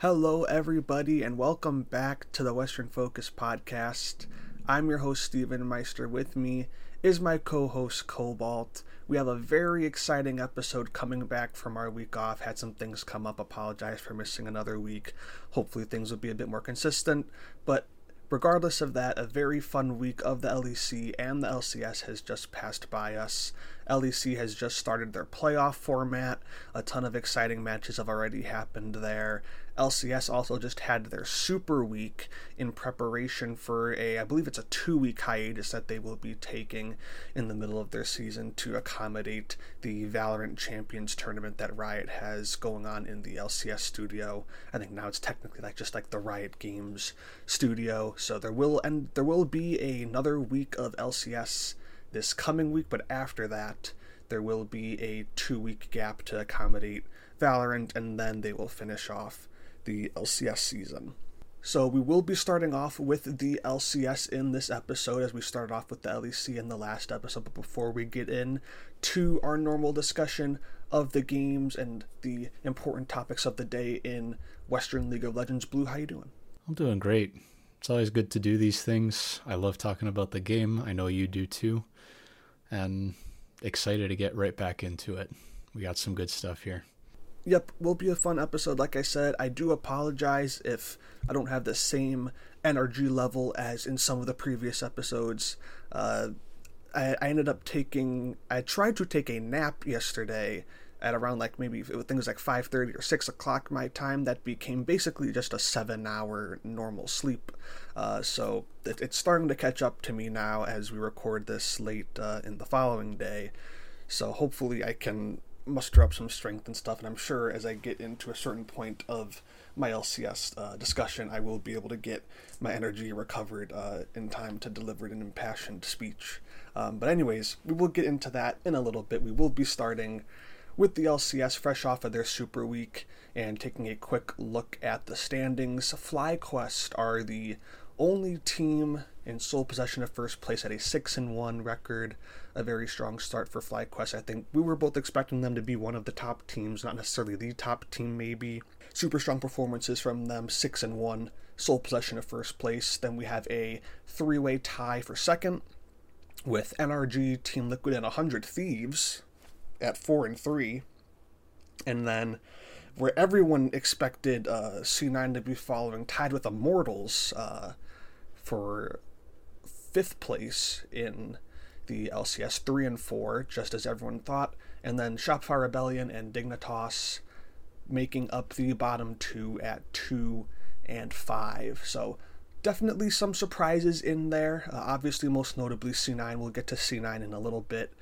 Hello, everybody, and welcome back to the Western Focus podcast. I'm your host, Steven Meister. With me is my co host, Cobalt. We have a very exciting episode coming back from our week off. Had some things come up. Apologize for missing another week. Hopefully, things will be a bit more consistent. But regardless of that, a very fun week of the LEC and the LCS has just passed by us. LEC has just started their playoff format. A ton of exciting matches have already happened there. LCS also just had their Super Week in preparation for a, I believe it's a two week hiatus that they will be taking in the middle of their season to accommodate the Valorant Champions tournament that Riot has going on in the LCS studio. I think now it's technically like just like the Riot Games studio. So there will and there will be another week of LCS this coming week, but after that, there will be a two week gap to accommodate Valorant, and then they will finish off the LCS season. So we will be starting off with the LCS in this episode as we started off with the LEC in the last episode. But before we get in to our normal discussion of the games and the important topics of the day in Western League of Legends, Blue, how you doing? I'm doing great. It's always good to do these things. I love talking about the game. I know you do too and excited to get right back into it. We got some good stuff here. Yep, will be a fun episode. Like I said, I do apologize if I don't have the same energy level as in some of the previous episodes. Uh, I, I ended up taking, I tried to take a nap yesterday at around like maybe things like 5.30 or 6 o'clock my time that became basically just a seven hour normal sleep uh, so it, it's starting to catch up to me now as we record this late uh, in the following day so hopefully i can muster up some strength and stuff and i'm sure as i get into a certain point of my lcs uh, discussion i will be able to get my energy recovered uh, in time to deliver an impassioned speech um, but anyways we will get into that in a little bit we will be starting with the LCS fresh off of their Super Week and taking a quick look at the standings. FlyQuest are the only team in sole possession of first place at a 6 and 1 record. A very strong start for FlyQuest. I think we were both expecting them to be one of the top teams, not necessarily the top team, maybe. Super strong performances from them, 6 and 1, sole possession of first place. Then we have a three way tie for second with NRG, Team Liquid, and 100 Thieves at four and three, and then where everyone expected uh, C9 to be following, tied with Immortals uh, for fifth place in the LCS, three and four, just as everyone thought, and then Shopify Rebellion and Dignitas making up the bottom two at two and five. So definitely some surprises in there. Uh, obviously, most notably C9. We'll get to C9 in a little bit.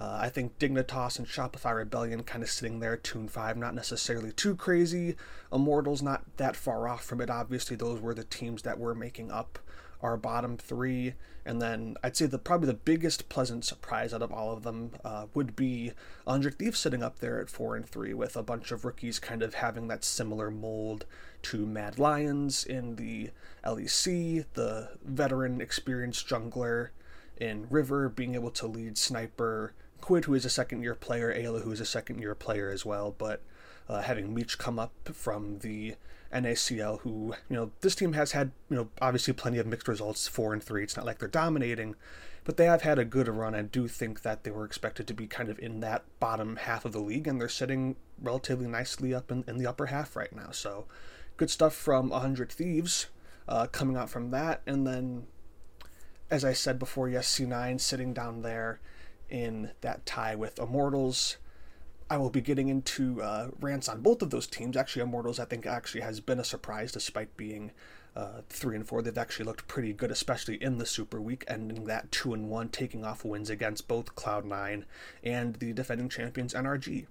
Uh, I think Dignitas and Shopify Rebellion kind of sitting there, Tune 5, not necessarily too crazy. Immortals not that far off from it. Obviously, those were the teams that were making up our bottom three. And then I'd say the probably the biggest pleasant surprise out of all of them uh, would be 100 Thieves sitting up there at 4 and 3 with a bunch of rookies kind of having that similar mold to Mad Lions in the LEC, the veteran experienced jungler in River being able to lead Sniper Quid, who is a second year player, Eyla, who is a second year player as well, but uh, having Meech come up from the NACL, who, you know, this team has had, you know, obviously plenty of mixed results, four and three. It's not like they're dominating, but they have had a good run. I do think that they were expected to be kind of in that bottom half of the league, and they're sitting relatively nicely up in, in the upper half right now. So good stuff from 100 Thieves uh, coming out from that. And then, as I said before, yes, C9 sitting down there in that tie with Immortals. I will be getting into uh, rants on both of those teams. Actually, Immortals, I think, actually has been a surprise despite being uh, three and four. They've actually looked pretty good, especially in the Super Week, ending that two and one, taking off wins against both Cloud Nine and the defending champions NRG.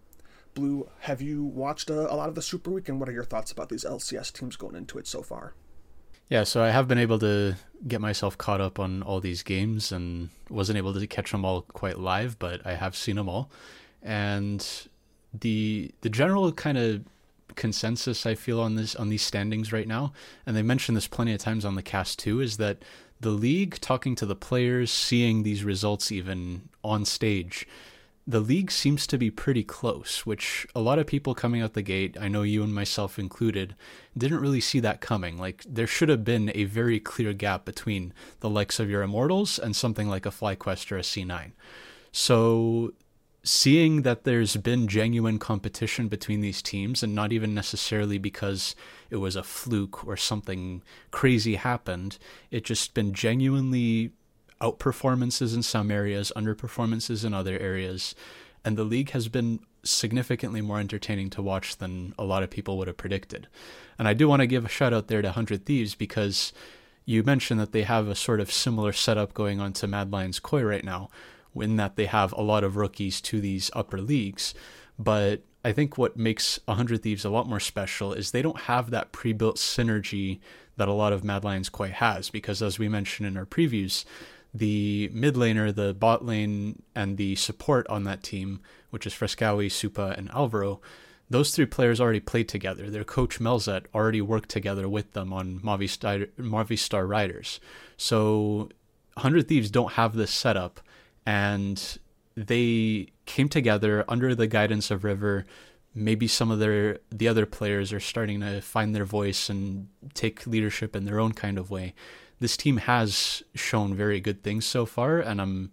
Blue, have you watched a lot of the Super Week, and what are your thoughts about these LCS teams going into it so far? Yeah, so I have been able to get myself caught up on all these games and wasn't able to catch them all quite live, but I have seen them all. And the the general kind of consensus I feel on this on these standings right now, and they mentioned this plenty of times on the cast too, is that the league talking to the players, seeing these results even on stage, the league seems to be pretty close, which a lot of people coming out the gate, I know you and myself included, didn't really see that coming. Like, there should have been a very clear gap between the likes of your Immortals and something like a FlyQuest or a C9. So, seeing that there's been genuine competition between these teams, and not even necessarily because it was a fluke or something crazy happened, it just been genuinely outperformances in some areas, underperformances in other areas, and the league has been significantly more entertaining to watch than a lot of people would have predicted. And I do want to give a shout out there to 100 Thieves because you mentioned that they have a sort of similar setup going on to Mad Lions Koi right now, in that they have a lot of rookies to these upper leagues. But I think what makes 100 Thieves a lot more special is they don't have that pre built synergy that a lot of Mad Lions Koi has, because as we mentioned in our previews, the mid laner, the bot lane, and the support on that team, which is Fresskowy, Supa, and Alvaro, those three players already played together. Their coach Melzhet already worked together with them on Movistar, Movistar Riders. So 100 Thieves don't have this setup, and they came together under the guidance of River. Maybe some of their the other players are starting to find their voice and take leadership in their own kind of way this team has shown very good things so far, and I'm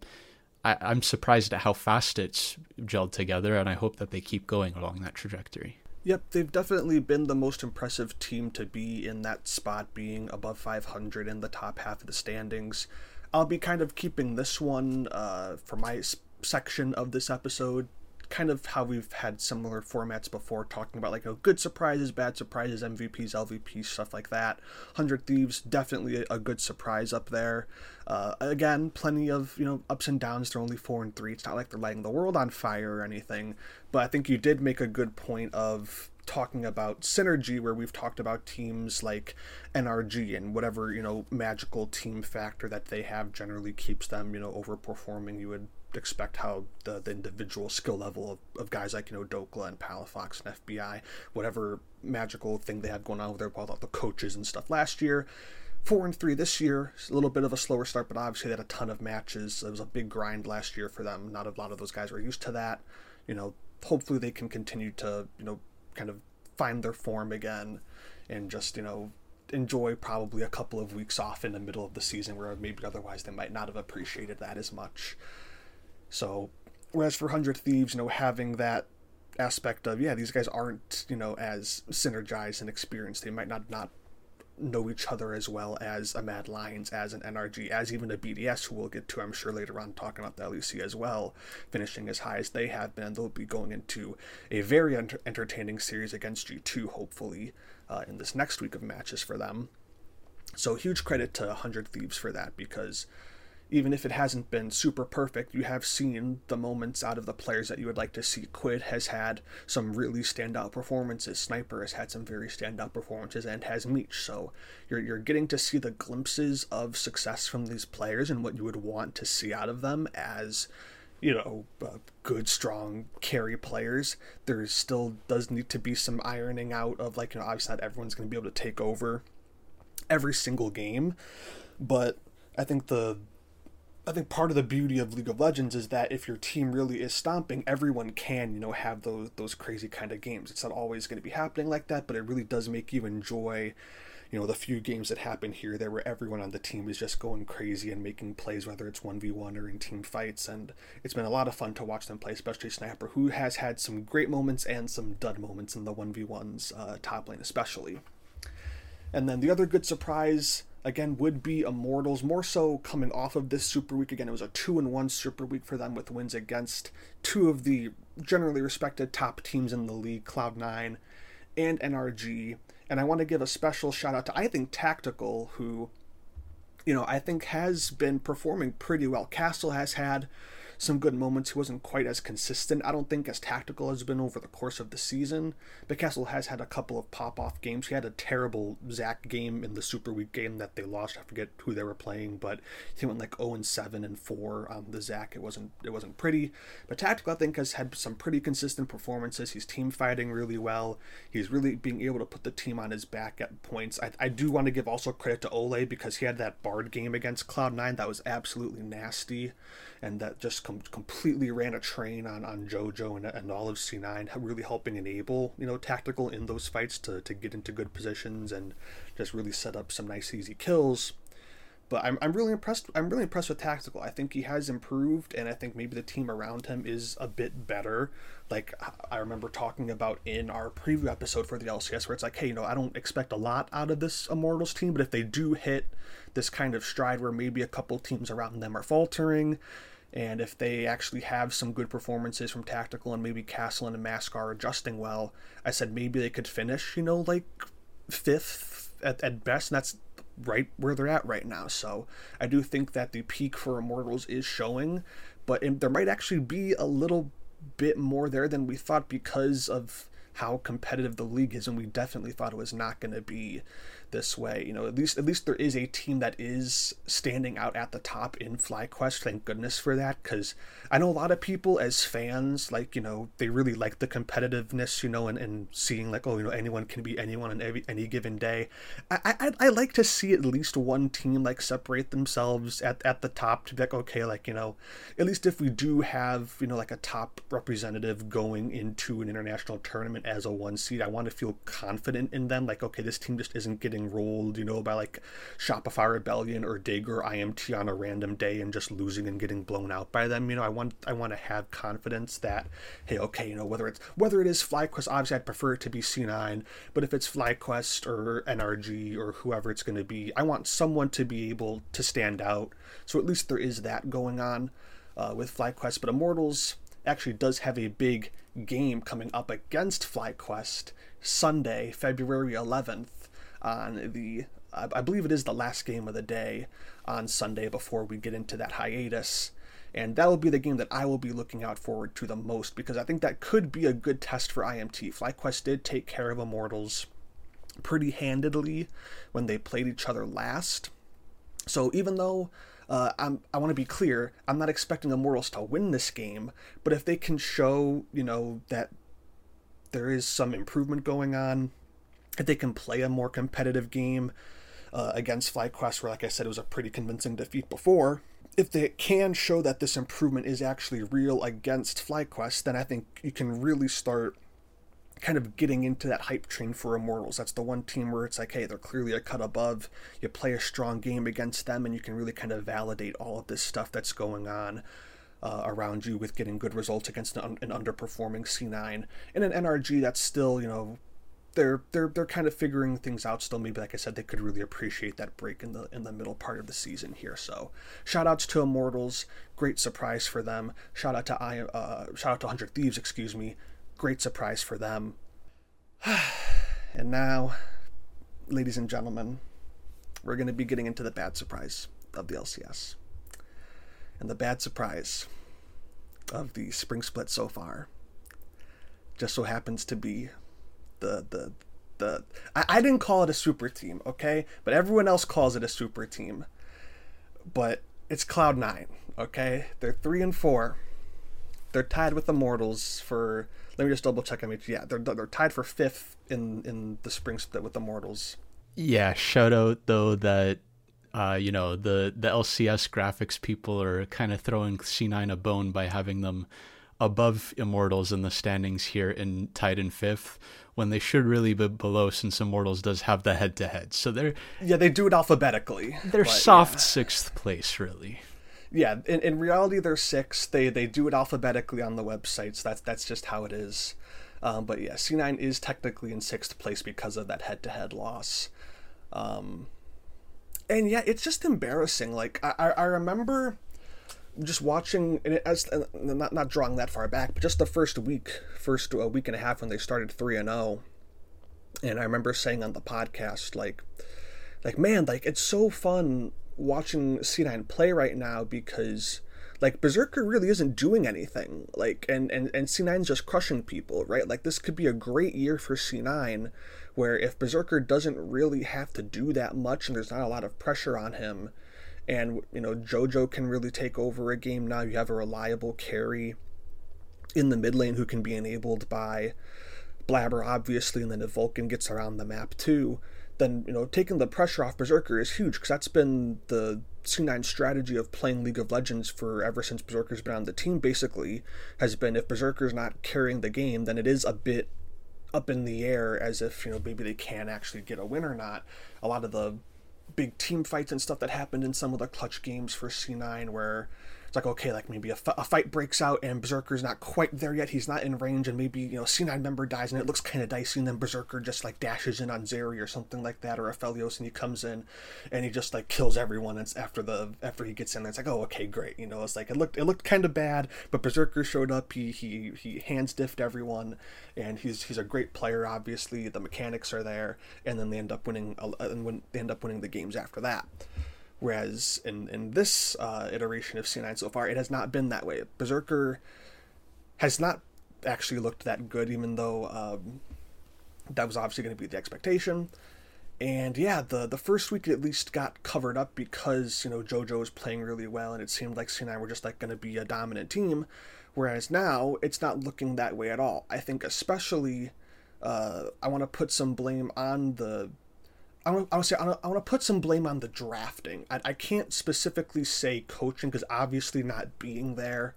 I, am i am surprised at how fast it's gelled together, and I hope that they keep going along that trajectory. Yep, they've definitely been the most impressive team to be in that spot, being above 500 in the top half of the standings. I'll be kind of keeping this one uh, for my section of this episode kind of how we've had similar formats before, talking about like know, good surprises, bad surprises, MVPs, LVPs, stuff like that. Hundred Thieves definitely a, a good surprise up there. Uh, again, plenty of you know ups and downs. They're only four and three. It's not like they're lighting the world on fire or anything. But I think you did make a good point of talking about synergy where we've talked about teams like NRG and whatever you know magical team factor that they have generally keeps them you know overperforming you would expect how the, the individual skill level of, of guys like you know Dhokla and Palafox and FBI, whatever magical thing they had going on with their well, the coaches and stuff last year. Four and three this year, a little bit of a slower start, but obviously they had a ton of matches. It was a big grind last year for them. Not a lot of those guys were used to that. You know, hopefully they can continue to you know kind of find their form again and just you know enjoy probably a couple of weeks off in the middle of the season where maybe otherwise they might not have appreciated that as much. So, whereas for Hundred Thieves, you know, having that aspect of yeah, these guys aren't you know as synergized and experienced. They might not not know each other as well as a Mad Lions, as an NRG, as even a BDS, who we'll get to, I'm sure, later on, talking about the LEC as well, finishing as high as they have been. They'll be going into a very enter- entertaining series against G2, hopefully, uh, in this next week of matches for them. So, huge credit to 100 Thieves for that because even if it hasn't been super perfect, you have seen the moments out of the players that you would like to see. Quid has had some really standout performances. Sniper has had some very standout performances, and has Meech. So you're you're getting to see the glimpses of success from these players and what you would want to see out of them as you know, uh, good, strong carry players. There still does need to be some ironing out of like, you know, obviously not everyone's going to be able to take over every single game, but I think the I think part of the beauty of League of Legends is that if your team really is stomping, everyone can, you know, have those those crazy kind of games. It's not always going to be happening like that, but it really does make you enjoy, you know, the few games that happen here there where everyone on the team is just going crazy and making plays, whether it's 1v1 or in team fights. And it's been a lot of fun to watch them play, especially Sniper, who has had some great moments and some dud moments in the 1v1s, uh, top lane especially. And then the other good surprise again would be Immortals, more so coming off of this Super Week. Again, it was a 2 and 1 Super Week for them with wins against two of the generally respected top teams in the league, Cloud9 and NRG. And I want to give a special shout out to, I think, Tactical, who, you know, I think has been performing pretty well. Castle has had some good moments. He wasn't quite as consistent, I don't think, as tactical has been over the course of the season. But Castle has had a couple of pop off games. He had a terrible Zac game in the Super Week game that they lost. I forget who they were playing, but he went like 0 and 7 and 4 on the Zac, It wasn't it wasn't pretty. But Tactical I think has had some pretty consistent performances. He's team fighting really well. He's really being able to put the team on his back at points. I, I do want to give also credit to Olleh because he had that Bard game against Cloud9 that was absolutely nasty and that just com- completely ran a train on, on JoJo and, and all of C9, really helping enable, you know, tactical in those fights to, to get into good positions and just really set up some nice easy kills. But I'm, I'm really impressed. I'm really impressed with Tactical. I think he has improved, and I think maybe the team around him is a bit better. Like I remember talking about in our preview episode for the LCS, where it's like, hey, you know, I don't expect a lot out of this Immortals team, but if they do hit this kind of stride where maybe a couple teams around them are faltering, and if they actually have some good performances from Tactical and maybe Castle and Mask are adjusting well, I said maybe they could finish, you know, like fifth at, at best. And that's right where they're at right now. So I do think that the peak for Immortals is showing, but there might actually be a little bit more there than we thought because of how competitive the league is, and we definitely thought it was not going to be this way. You know, at least at least there is a team that is standing out at the top in FlyQuest. Thank goodness for that, because I know a lot of people as fans, like you know, they really like the competitiveness, you know, and, and seeing like oh, you know, anyone can be anyone on every any given day. I, I I like to see at least one team like separate themselves at at the top to be like okay, like you know, at least if we do have you know like a top representative going into an international tournament as a one seed, I want to feel confident in them. Like okay, this team just isn't getting getting rolled, you know, by like Shopify Rebellion or Dig or IMT on a random day and just losing and getting blown out by them. You know, I want I want to have confidence that hey, okay, you know, whether it's whether it is FlyQuest, obviously I'd prefer it to be C9, but if it's FlyQuest or NRG or whoever it's going to be, I want someone to be able to stand out. So at least there is that going on uh, with FlyQuest. But Immortals actually does have a big game coming up against FlyQuest Sunday, February 11th on the I believe it is the last game of the day on Sunday before we get into that hiatus. And that will be the game that I will be looking out forward to the most because I think that could be a good test for IMT. FlyQuest did take care of Immortals pretty handedly when they played each other last. So even though uh, I'm, I want to be clear, I'm not expecting Immortals to win this game, but if they can show, you know, that there is some improvement going on, if they can play a more competitive game uh, against FlyQuest, where, like I said, it was a pretty convincing defeat before, if they can show that this improvement is actually real against FlyQuest, then I think you can really start kind of getting into that hype train for Immortals. That's the one team where it's like, hey, they're clearly a cut above. You play a strong game against them, and you can really kind of validate all of this stuff that's going on. Uh, around you with getting good results against an, an underperforming C9 and an NRG that's still you know they're they're they're kind of figuring things out still. Maybe like I said, they could really appreciate that break in the in the middle part of the season here. So shout outs to Immortals, great surprise for them. Shout out to I uh, shout out to Hundred Thieves, excuse me, great surprise for them. and now, ladies and gentlemen, we're going to be getting into the bad surprise of the LCS. And the bad surprise of the spring split so far just so happens to be the the the I, I didn't call it a super team, okay? But everyone else calls it a super team. But it's Cloud Nine, okay? They're three and four. They're tied with Immortals for. Let me just double check. I mean, yeah, they're they're tied for fifth in in the spring split with Immortals. Yeah, shout out though that uh, you know the the LCS graphics people are kind of throwing C9 a bone by having them above Immortals in the standings here in tied in fifth when they should really be below since Immortals does have the head to head. So they're yeah they do it alphabetically. They're soft yeah. sixth place really. Yeah, in, in reality they're sixth. They they do it alphabetically on the websites. That's that's just how it is. Um, but yeah, C9 is technically in sixth place because of that head to head loss. Um, and yeah, it's just embarrassing. Like I, I remember just watching and as uh, not not drawing that far back, but just the first week, first a week and a half when they started three and zero, oh, and I remember saying on the podcast like, like man, like it's so fun watching C9 play right now because like Berserker really isn't doing anything. Like and and and C9's just crushing people, right? Like this could be a great year for C9 where if Berserker doesn't really have to do that much and there's not a lot of pressure on him, and you know Jojo can really take over a game now. You have a reliable carry in the mid lane who can be enabled by Blabber, obviously, and then if Vulcan gets around the map too, then you know taking the pressure off Berserker is huge because that's been the C9 strategy of playing League of Legends for ever since Berserker's been on the team. Basically, has been if Berserker's not carrying the game, then it is a bit up in the air as if you know maybe they can actually get a win or not. A lot of the big team fights and stuff that happened in some of the clutch games for C9 where like okay like maybe a, fight breaks out and berserker's not quite there yet. He's not in range and maybe you know c9 member dies and it looks kind of dicey and then berserker just like dashes in on zeri or something like that or aphelios and he comes in and he just like kills everyone it's after the after he gets in there. It's like oh okay great. You know it's like it looked it looked kind of bad but berserker showed up. He he he hands diffed everyone and he's he's a great player obviously. The mechanics are there and then they end up winning and when they end up winning the games after that Whereas in, in this uh, iteration of C9 so far, it has not been that way. Berserker has not actually looked that good, even though um, that was obviously going to be the expectation. And yeah, the the first week at least got covered up because you know JoJo was playing really well, and it seemed like C9 were just like going to be a dominant team. Whereas now it's not looking that way at all. I think especially uh, I want to put some blame on the I want, I want to say I want, to put some blame on the drafting. I, I can't specifically say coaching because obviously not being there.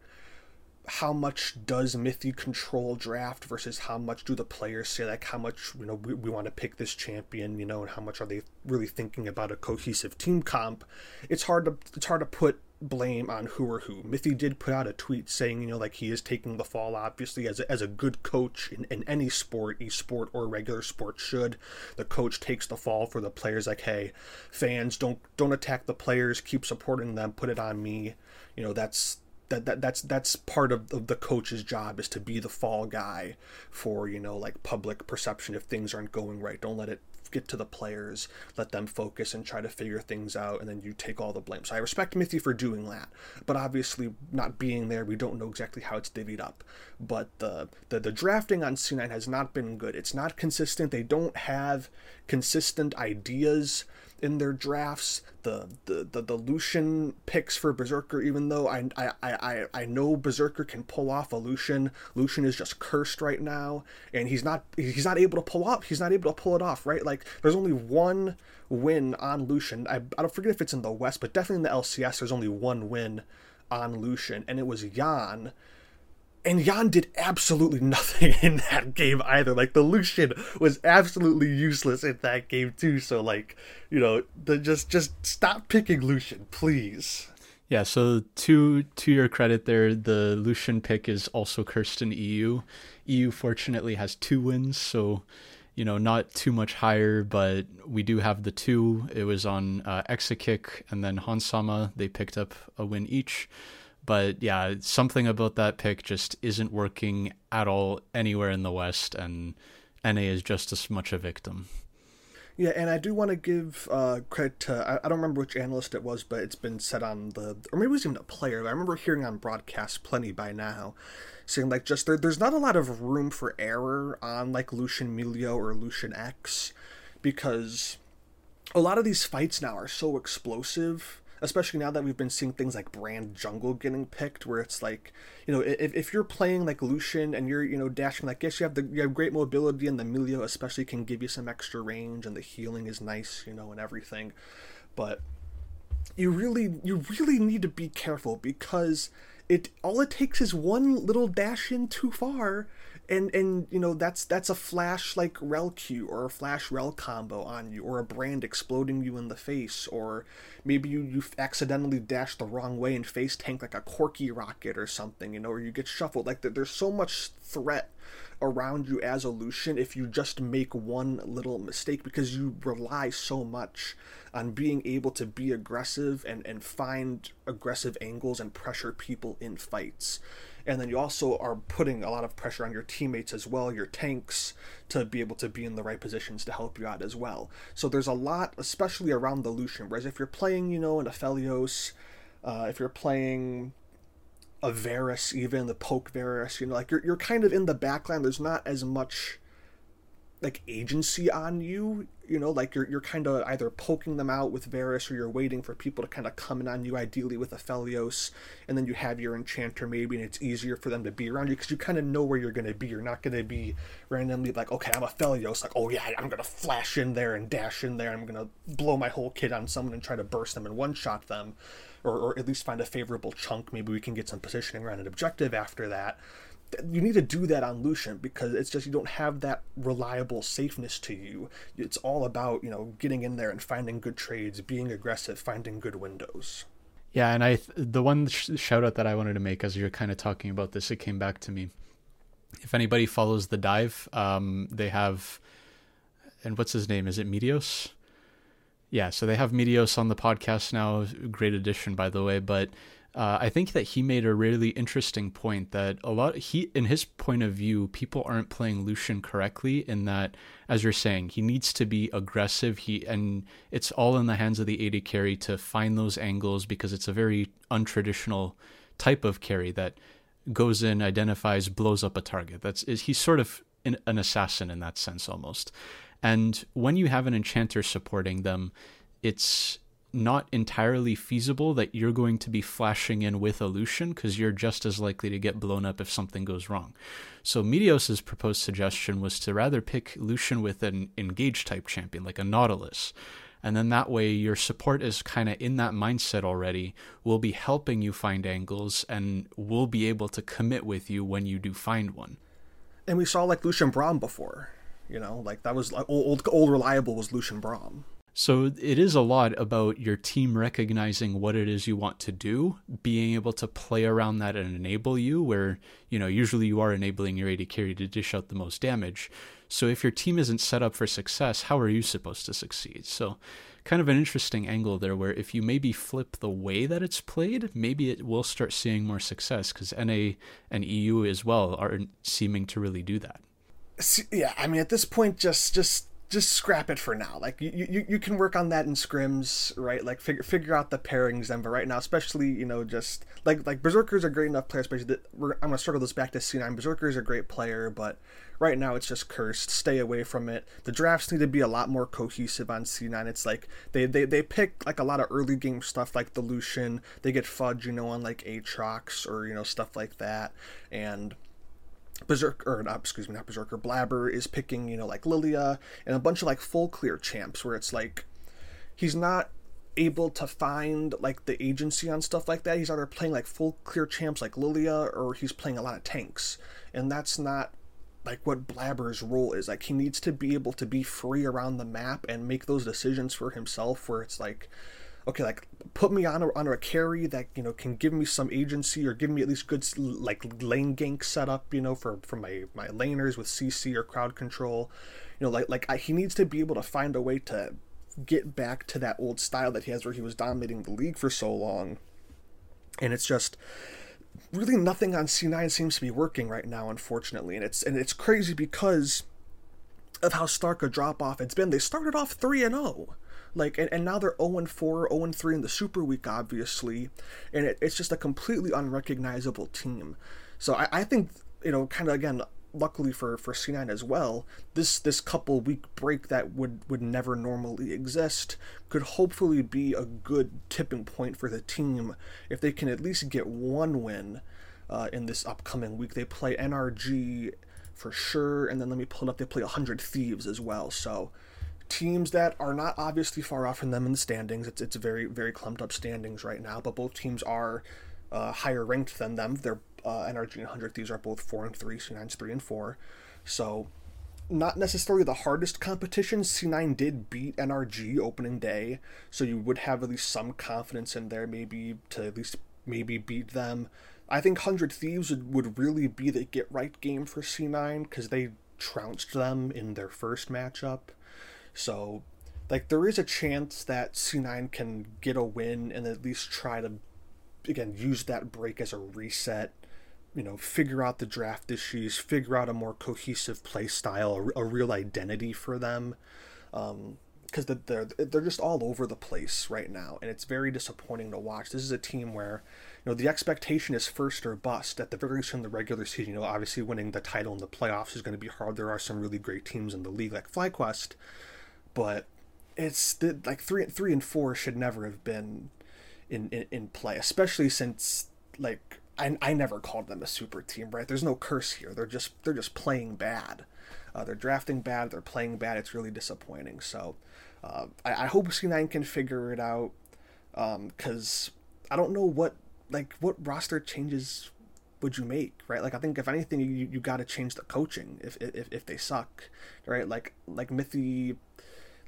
How much does Mithy control draft versus how much do the players say like how much you know we, we want to pick this champion you know and how much are they really thinking about a cohesive team comp? It's hard to it's hard to put blame on who or who. Mithy did put out a tweet saying, you know, like he is taking the fall, obviously, as a, as a good coach in, in any sport, e-sport or regular sport should. The coach takes the fall for the players, like, hey, fans, don't don't attack the players, keep supporting them, put it on me. You know, that's that, that that's that's part of, of the coach's job is to be the fall guy for you know like public perception if things aren't going right don't let it get to the players, let them focus and try to figure things out, and then you take all the blame. So I respect Mithy for doing that, but obviously not being there, we don't know exactly how it's divvied up. But the the, the drafting on C9 has not been good. It's not consistent. They don't have consistent ideas in their drafts. The the the, the Lucian picks for Berserker, even though I, I I I know Berserker can pull off a Lucian. Lucian is just cursed right now, and he's not he's not able to pull off. He's not able to pull it off. Right, like there's only one win on Lucian. I I don't forget if it's in the West, but definitely in the LCS. There's only one win on Lucian, and it was Jan and Jan did absolutely nothing in that game either. Like the Lucian was absolutely useless in that game too. So like, you know, the just just stop picking Lucian, please. Yeah, so to to your credit there, the Lucian pick is also cursed in EU. EU fortunately has two wins, so you know, not too much higher, but we do have the two. It was on uh, Exakick and then Hans Sama. They picked up a win each. But yeah, something about that pick just isn't working at all anywhere in the West, and NA is just as much a victim. Yeah, and I do want to give uh, credit to I, I, don't remember which analyst it was, but it's been said on the or maybe it was even a player. I remember hearing on broadcast plenty by now, saying like just there, there's not a lot of room for error on like Lucian Milio or Lucian X, because a lot of these fights now are so explosive especially now that we've been seeing things like brand jungle getting picked where it's like you know if, if you're playing like lucian and you're you know dashing like yes you have the you have great mobility and the milio especially can give you some extra range and the healing is nice you know and everything. But you really you really need to be careful because it all it takes is one little dash in too far and and you know that's that's a flash like Rell q or a flash Rell combo on you or a brand exploding you in the face or maybe you you accidentally dash the wrong way and face tank like a Corki rocket or something you know or you get shuffled. Like there's so much threat around you as a Lucian if you just make one little mistake because you rely so much on being able to be aggressive and, and find aggressive angles and pressure people in fights and then you also are putting a lot of pressure on your teammates as well, your tanks, to be able to be in the right positions to help you out as well. So there's a lot, especially around the Lucian. Whereas if you're playing, you know, an Aphelios, uh, if you're playing a Varus, even the poke Varus, you know, like you're you're kind of in the backline. There's not as much like agency on you you know, like you're you're kind of either poking them out with Varus or you're waiting for people to kind of come in on you, ideally with Aphelios, and then you have your Enchanter maybe, and it's easier for them to be around you because you kind of know where you're going to be. You're not going to be randomly like, okay, I'm Aphelios, like, oh yeah, I'm going to flash in there and dash in there, I'm going to blow my whole kit on someone and try to burst them and one shot them, or, or at least find a favorable chunk. Maybe we can get some positioning around an objective after that you need to do that on Lucian because it's just you don't have that reliable safeness to you. It's all about you know getting in there and finding good trades, being aggressive, finding good windows. Yeah, and I the one sh- shout out that I wanted to make as you're kind of talking about this, it came back to me. If anybody follows the dive, um, they have, and what's his name? Is it Meteos? Yeah, so they have Meteos on the podcast now. Great addition, by the way. But uh, I think that he made a really interesting point that a lot he in his point of view, people aren't playing Lucian correctly in that, as you're saying, he needs to be aggressive. He and it's all in the hands of the AD carry to find those angles because it's a very untraditional type of carry that goes in, identifies, blows up a target. That's he's sort of an assassin in that sense almost. And when you have an enchanter supporting them, it's not entirely feasible that you're going to be flashing in with Lucian because you're just as likely to get blown up if something goes wrong. So Meteos's proposed suggestion was to rather pick Lucian with an engage type champion like a Nautilus. And then that way your support is kind of in that mindset already, We'll be helping you find angles and we'll be able to commit with you when you do find one. And we saw like Lucian Braum before, you know, like that was like old old reliable was Lucian Braum. So it is a lot about your team recognizing what it is you want to do, being able to play around that and enable you where, you know, usually you are enabling your AD carry to dish out the most damage. So if your team isn't set up for success, how are you supposed to succeed? So kind of an interesting angle there where if you maybe flip the way that it's played, maybe it will start seeing more success because NA and EU as well aren't seeming to really do that. Yeah, I mean at this point just just just scrap it for now. Like you, you, you can work on that in scrims, right? Like figure figure out the pairings then. But right now, especially you know, just like like Berserker's are great enough players. But I'm gonna circle this back to C9. Berserker's are a great player, but right now it's just cursed. Stay away from it. The drafts need to be a lot more cohesive on C9. It's like they they they pick like a lot of early game stuff like the Lucian. They get fudge, you know, on like Aatrox or you know stuff like that, and Berserker, or not, excuse me, not Berserker, Blabber is picking, you know, like Lilia and a bunch of like full clear champs where it's like he's not able to find like the agency on stuff like that. He's either playing like full clear champs like Lilia or he's playing a lot of tanks. And that's not like what Blabber's role is. Like he needs to be able to be free around the map and make those decisions for himself where it's like okay, like put me on a, on a carry that you know can give me some agency or give me at least good like lane gank setup, you know, for for my my laners with CC or crowd control. You know, like like I, he needs to be able to find a way to get back to that old style that he has where he was dominating the league for so long. And it's just really nothing on C9 seems to be working right now, unfortunately. And it's and it's crazy because of how stark a drop off it's been. They started off 3 and 0 like, and, and now they're 0 4, 0 3 in the Super Week, obviously, and it, it's just a completely unrecognizable team. So I, I think, you know, kind of again, luckily for, for C9 as well, this this couple week break that would, would never normally exist could hopefully be a good tipping point for the team if they can at least get one win uh, in this upcoming week. They play NRG for sure, and then let me pull it up. They play 100 Thieves as well. So teams that are not obviously far off from them in the standings. It's it's very very clumped up standings right now, but both teams are uh, higher ranked than them. They're uh, NRG and 100 Thieves are both four and three. C9's three and four. So not necessarily the hardest competition. C9 did beat NRG opening day, so you would have at least some confidence in there, maybe to at least maybe beat them. I think 100 Thieves would, would really be the get right game for C9 because they trounced them in their first matchup. So, like, there is a chance that C9 can get a win and at least try to, again, use that break as a reset. You know, figure out the draft issues, figure out a more cohesive play style, a, a real identity for them. Um, because they're they're just all over the place right now, and it's very disappointing to watch. This is a team where, you know, the expectation is first or bust at the very least in the regular season. You know, obviously winning the title in the playoffs is going to be hard. There are some really great teams in the league like FlyQuest, but it's like three three and four should never have been in, in, in play, especially since like I, I never called them a super team, right? There's no curse here. They're just they're just playing bad. Uh, they're drafting bad. They're playing bad. It's really disappointing. So uh, I, I hope C9 can figure it out because um, I don't know what like what roster changes would you make, right? Like I think if anything, you you got to change the coaching if, if if they suck, right? Like like Mithy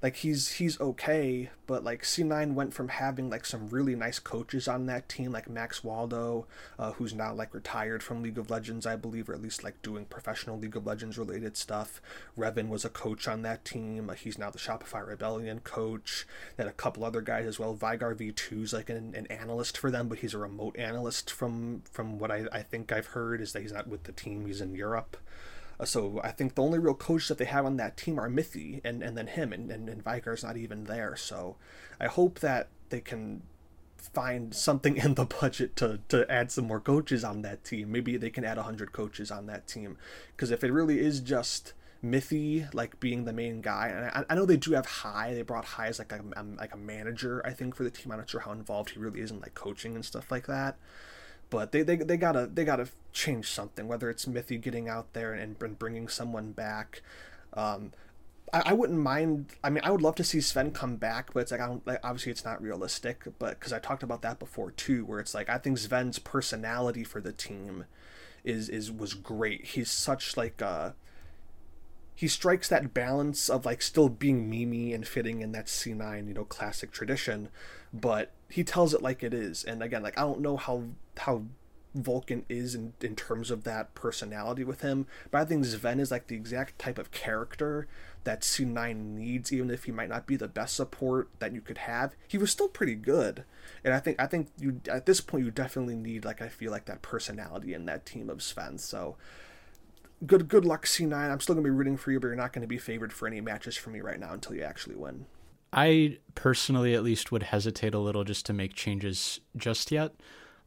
like he's he's okay, but like C9 went from having like some really nice coaches on that team, like Max Waldo, uh, who's now like retired from League of Legends, I believe, or at least like doing professional League of Legends related stuff. Revan was a coach on that team. Uh, he's now the Shopify Rebellion coach. Then a couple other guys as well. Veigar V2 is like an, an analyst for them, but he's a remote analyst from from what I, I think I've heard is that he's not with the team. He's in Europe. Uh, so I think the only real coaches that they have on that team are Mithy and, and then him, and, and, and Veigar's not even there. So I hope that they can find something in the budget to, to add some more coaches on that team. Maybe they can add 100 coaches on that team. Because if it really is just Mithy like being the main guy, and I, I know they do have High. They brought High as like a, like a manager, I think, for the team. I'm not sure how involved he really is in like coaching and stuff like that but they, they, they gotta they gotta change something whether it's Mithy getting out there and, and bringing someone back. Um, I, I wouldn't mind I mean I would love to see Sven come back but it's like I don't like obviously it's not realistic but because I talked about that before too where it's like I think Sven's personality for the team is is was great. He's such like a he strikes that balance of like still being Mimi and fitting in that C9 you know classic tradition but he tells it like it is and again like I don't know how how Vulcan is in, in terms of that personality with him. But I think Sven is like the exact type of character that C9 needs, even if he might not be the best support that you could have. He was still pretty good. And I think I think you at this point you definitely need like I feel like that personality in that team of Sven. So good good luck C9. I'm still gonna be rooting for you, but you're not gonna be favored for any matches for me right now until you actually win. I personally at least would hesitate a little just to make changes just yet.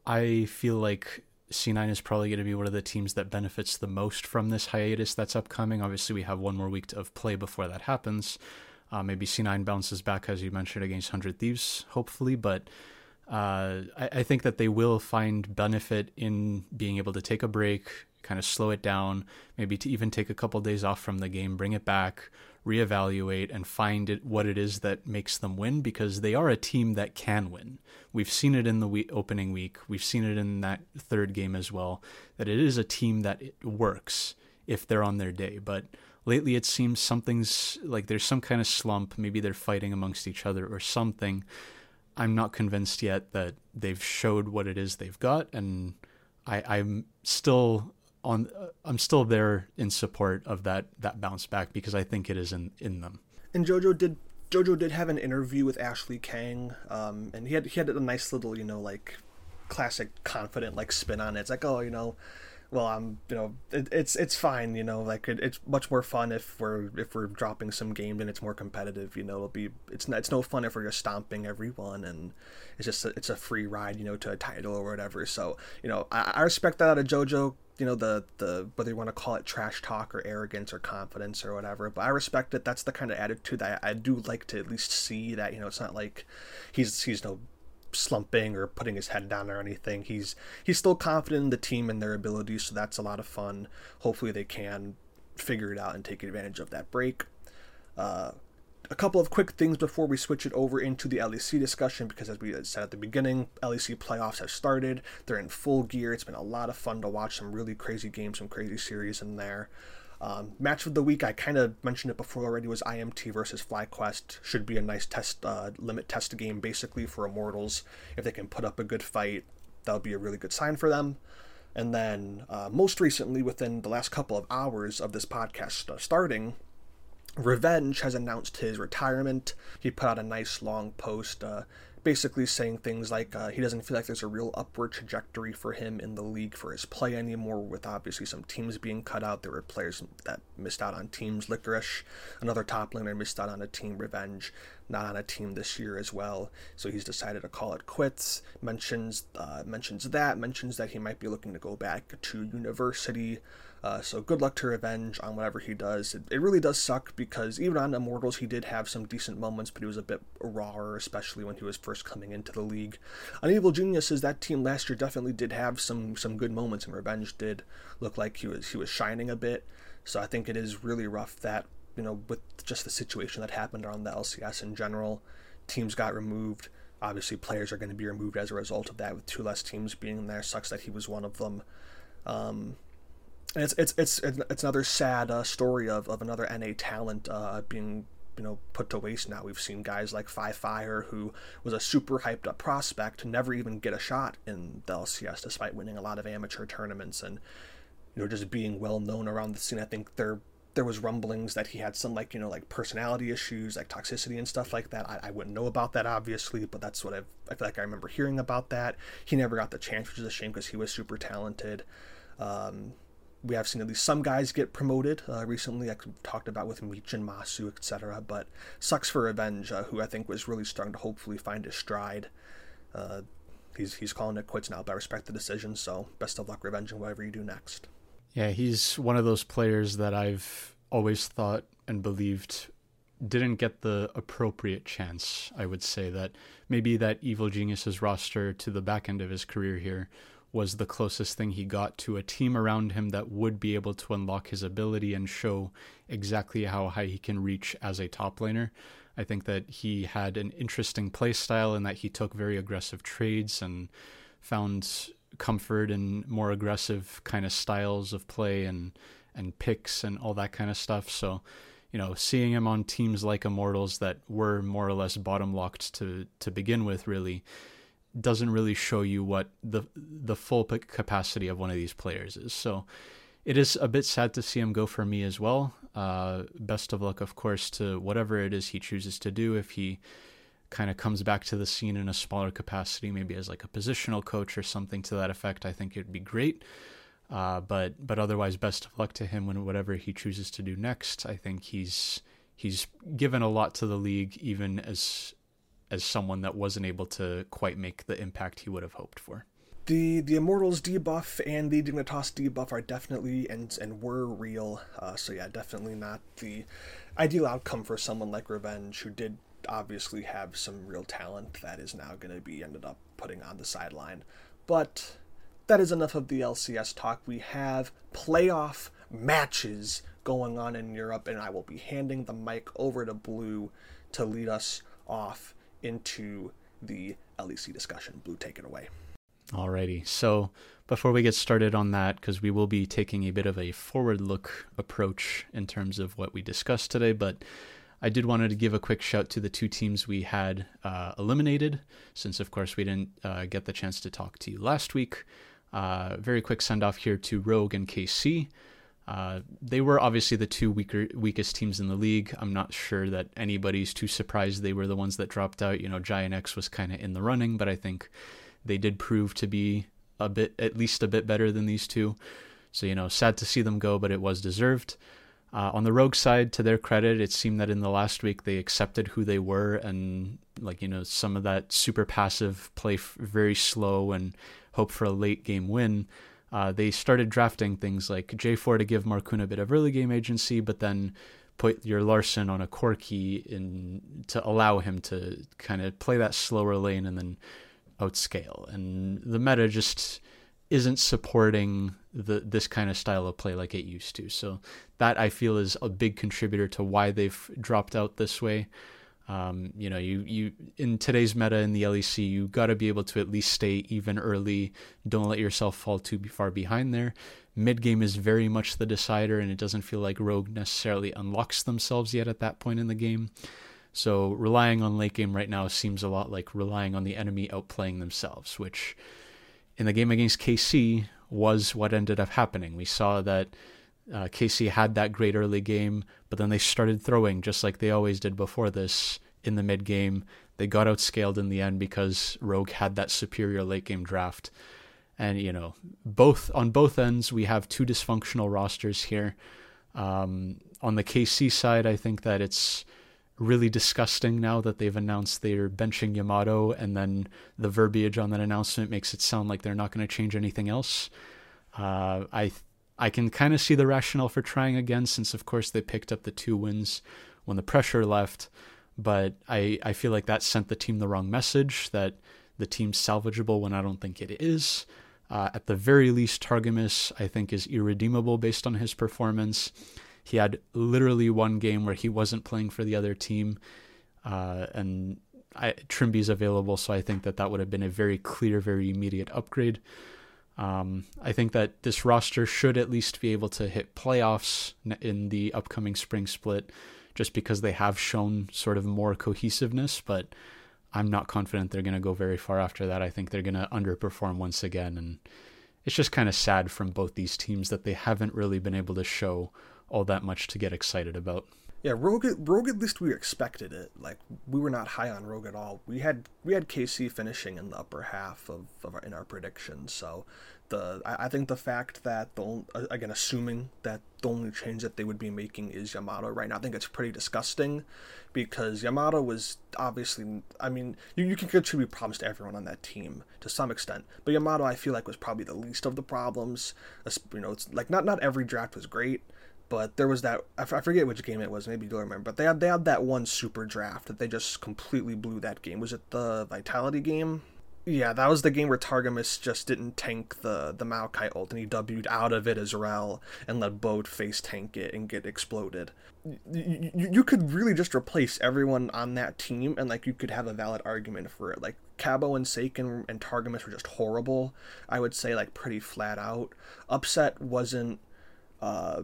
I feel like C9 is probably going to be one of the teams that benefits the most from this hiatus that's upcoming. Obviously, we have one more week of play before that happens. Uh, maybe C9 bounces back, as you mentioned, against 100 Thieves, hopefully, but uh, I, I, think that they will find benefit in being able to take a break, kind of slow it down, maybe to even take a couple days off from the game, bring it back, reevaluate and find it, what it is that makes them win because they are a team that can win. We've seen it in the opening week. We've seen it in that third game as well. That it is a team that works if they're on their day. But lately, it seems something's like there's some kind of slump. Maybe they're fighting amongst each other or something. I'm not convinced yet that they've showed what it is they've got, and I, I'm still on uh, I'm still there in support of that that bounce back because I think it is in in them. And Jojo did Jojo did have an interview with Ashley Kang, um, and he had he had a nice little you know like classic confident like spin on it. It's like oh you know well i'm you know it, it's it's fine you know like it, it's much more fun if we're if we're dropping some games and it's more competitive you know it'll be it's not it's no fun if we're just stomping everyone and it's just a, it's a free ride you know to a title or whatever so you know i, I respect that out of jojo you know the the whether you want to call it trash talk or arrogance or confidence or whatever but i respect it that's the kind of attitude that i, do like to at least see that you know it's not like he's he's no slumping or putting his head down or anything. He's he's still confident in the team and their abilities, so that's a lot of fun. Hopefully, they can figure it out and take advantage of that break. Uh, a couple of quick things before we switch it over into the LEC discussion, because as we said at the beginning, LEC playoffs have started. They're in full gear. It's been a lot of fun to watch some really crazy games, some crazy series in there. Um, match of the week, I kind of mentioned it before already, was IMT versus FlyQuest. Should be a nice test, uh, limit test game basically for Immortals. If they can put up a good fight, that'll be a really good sign for them. And then, uh, most recently, within the last couple of hours of this podcast uh, starting, Revenge has announced his retirement. He put out a nice long post uh, basically saying things like uh, he doesn't feel like there's a real upward trajectory for him in the league for his play anymore, with obviously some teams being cut out. There were players that missed out on teams. Licorice, another top laner, missed out on a team. Revenge, not on a team this year as well. So he's decided to call it quits. Mentions uh, mentions that mentions that he might be looking to go back to university. Uh, so good luck to Revenge on whatever he does. It, it, really does suck because even on Immortals he did have some decent moments, but he was a bit rawer, especially when he was first coming into the league. On Evil Geniuses, that team last year definitely did have some some good moments, and Revenge did look like he was he was shining a bit. So I think it is really rough that you know with just the situation that happened around the LCS in general, teams got removed. Obviously, players are going to be removed as a result of that. With two less teams being there, sucks that he was one of them. Um, and it's it's it's it's another sad uh, story of, of another NA talent uh, being you know put to waste now. We've seen guys like Five Fire, who was a super hyped up prospect, never even get a shot in the LCS despite winning a lot of amateur tournaments and you know just being well known around the scene. I think there there was rumblings that he had some like you know like personality issues, like toxicity and stuff like that. I, I wouldn't know about that obviously, but that's what I've, I feel like I remember hearing about that. He never got the chance, which is a shame because he was super talented. Um, we have seen at least some guys get promoted uh, recently. I talked about with Meech and Masu, etc. But sucks for Revenge, uh, who I think was really starting to hopefully find his stride. Uh, he's he's calling it quits now, but I respect the decision. So best of luck, Revenge, and whatever you do next. Yeah, he's one of those players that I've always thought and believed didn't get the appropriate chance. I would say that maybe that Evil Geniuses roster to the back end of his career here was the closest thing he got to a team around him that would be able to unlock his ability and show exactly how high he can reach as a top laner. I think that he had an interesting play style and that he took very aggressive trades and found comfort in more aggressive kind of styles of play and and picks and all that kind of stuff. So, you know, seeing him on teams like Immortals that were more or less bottom locked to to begin with really doesn't really show you what the the full capacity of one of these players is. So it is a bit sad to see him go for me as well. Uh, best of luck, of course, to whatever it is he chooses to do. If he kind of comes back to the scene in a smaller capacity, maybe as like a positional coach or something to that effect, I think it'd be great. Uh, but but otherwise, best of luck to him when whatever he chooses to do next. I think he's he's given a lot to the league, even as as someone that wasn't able to quite make the impact he would have hoped for. The the Immortals debuff and the Dignitas debuff are definitely and and were real. Uh, so yeah, definitely not the ideal outcome for someone like Revenge, who did obviously have some real talent that is now going to be ended up putting on the sideline. But that is enough of the LCS talk. We have playoff matches going on in Europe, and I will be handing the mic over to Blue to lead us off into the LEC discussion. Blue, take it away. Alrighty. So before we get started on that, because we will be taking a bit of a forward look approach in terms of what we discussed today, but I did wanted to give a quick shout to the two teams we had uh, eliminated, since of course we didn't uh, get the chance to talk to you last week. Uh, very quick send off here to Rogue and KC. Uh, they were obviously the two weaker, weakest teams in the league. I'm not sure that anybody's too surprised they were the ones that dropped out. You know, Giant X was kind of in the running, but I think they did prove to be a bit, at least a bit better than these two. So, you know, sad to see them go, but it was deserved. Uh, on the Rogue side, to their credit, it seemed that in the last week they accepted who they were and, like, you know, some of that super passive play very slow and hope for a late game win uh, they started drafting things like J4 to give Markoon a bit of early game agency, but then put your Larssen on a Corki in to allow him to kind of play that slower lane and then outscale. And the meta just isn't supporting the this kind of style of play like it used to. So that I feel is a big contributor to why they've dropped out this way. Um, you know, you you in today's meta in the LEC, you got to be able to at least stay even early. Don't let yourself fall too far behind there. Mid game is very much the decider, and it doesn't feel like Rogue necessarily unlocks themselves yet at that point in the game. So relying on late game right now seems a lot like relying on the enemy outplaying themselves, which in the game against KC was what ended up happening. We saw that uh, KC had that great early game, but then they started throwing just like they always did before this in the mid game. They got outscaled in the end because Rogue had that superior late game draft. And you know, both on both ends, we have two dysfunctional rosters here. Um, on the KC side, I think that it's really disgusting now that they've announced they're benching Yamato, and then the verbiage on that announcement makes it sound like they're not going to change anything else. Uh, I I can kind of see the rationale for trying again, since of course they picked up the two wins when the pressure left. But I, I feel like that sent the team the wrong message that the team's salvageable when I don't think it is. Uh, at the very least, Targamas, I think, is irredeemable based on his performance. He had literally one game where he wasn't playing for the other team, uh, and Trymbi's available, so I think that that would have been a very clear, very immediate upgrade. Um, I think that this roster should at least be able to hit playoffs in the upcoming spring split, just because they have shown sort of more cohesiveness, but I'm not confident they're going to go very far after that. I think they're going to underperform once again. And it's just kind of sad from both these teams that they haven't really been able to show all that much to get excited about. Yeah, Rogue, Rogue at least we expected it. Like we were not high on Rogue at all. We had we had KC finishing in the upper half of, of our, in our predictions. So the I, I think the fact that the uh, again assuming that the only change that they would be making is Yamato right now, I think it's pretty disgusting because Yamato was obviously I mean you, you can contribute problems to everyone on that team to some extent, but Yamato I feel like was probably the least of the problems. You know, it's like not not every draft was great but there was that I forget which game it was. Maybe you'll remember. But they had they had that one super draft that they just completely blew that game. Was it the Vitality game? Yeah, that was the game where Targamas just didn't tank the the Maokai ult and he W'd out of it as Rell and let Bode face tank it and get exploded. You, you, you could really just replace everyone on that team and like you could have a valid argument for it. Like Cabo and Saken and Targamas were just horrible. I would say like pretty flat out. Upset wasn't uh,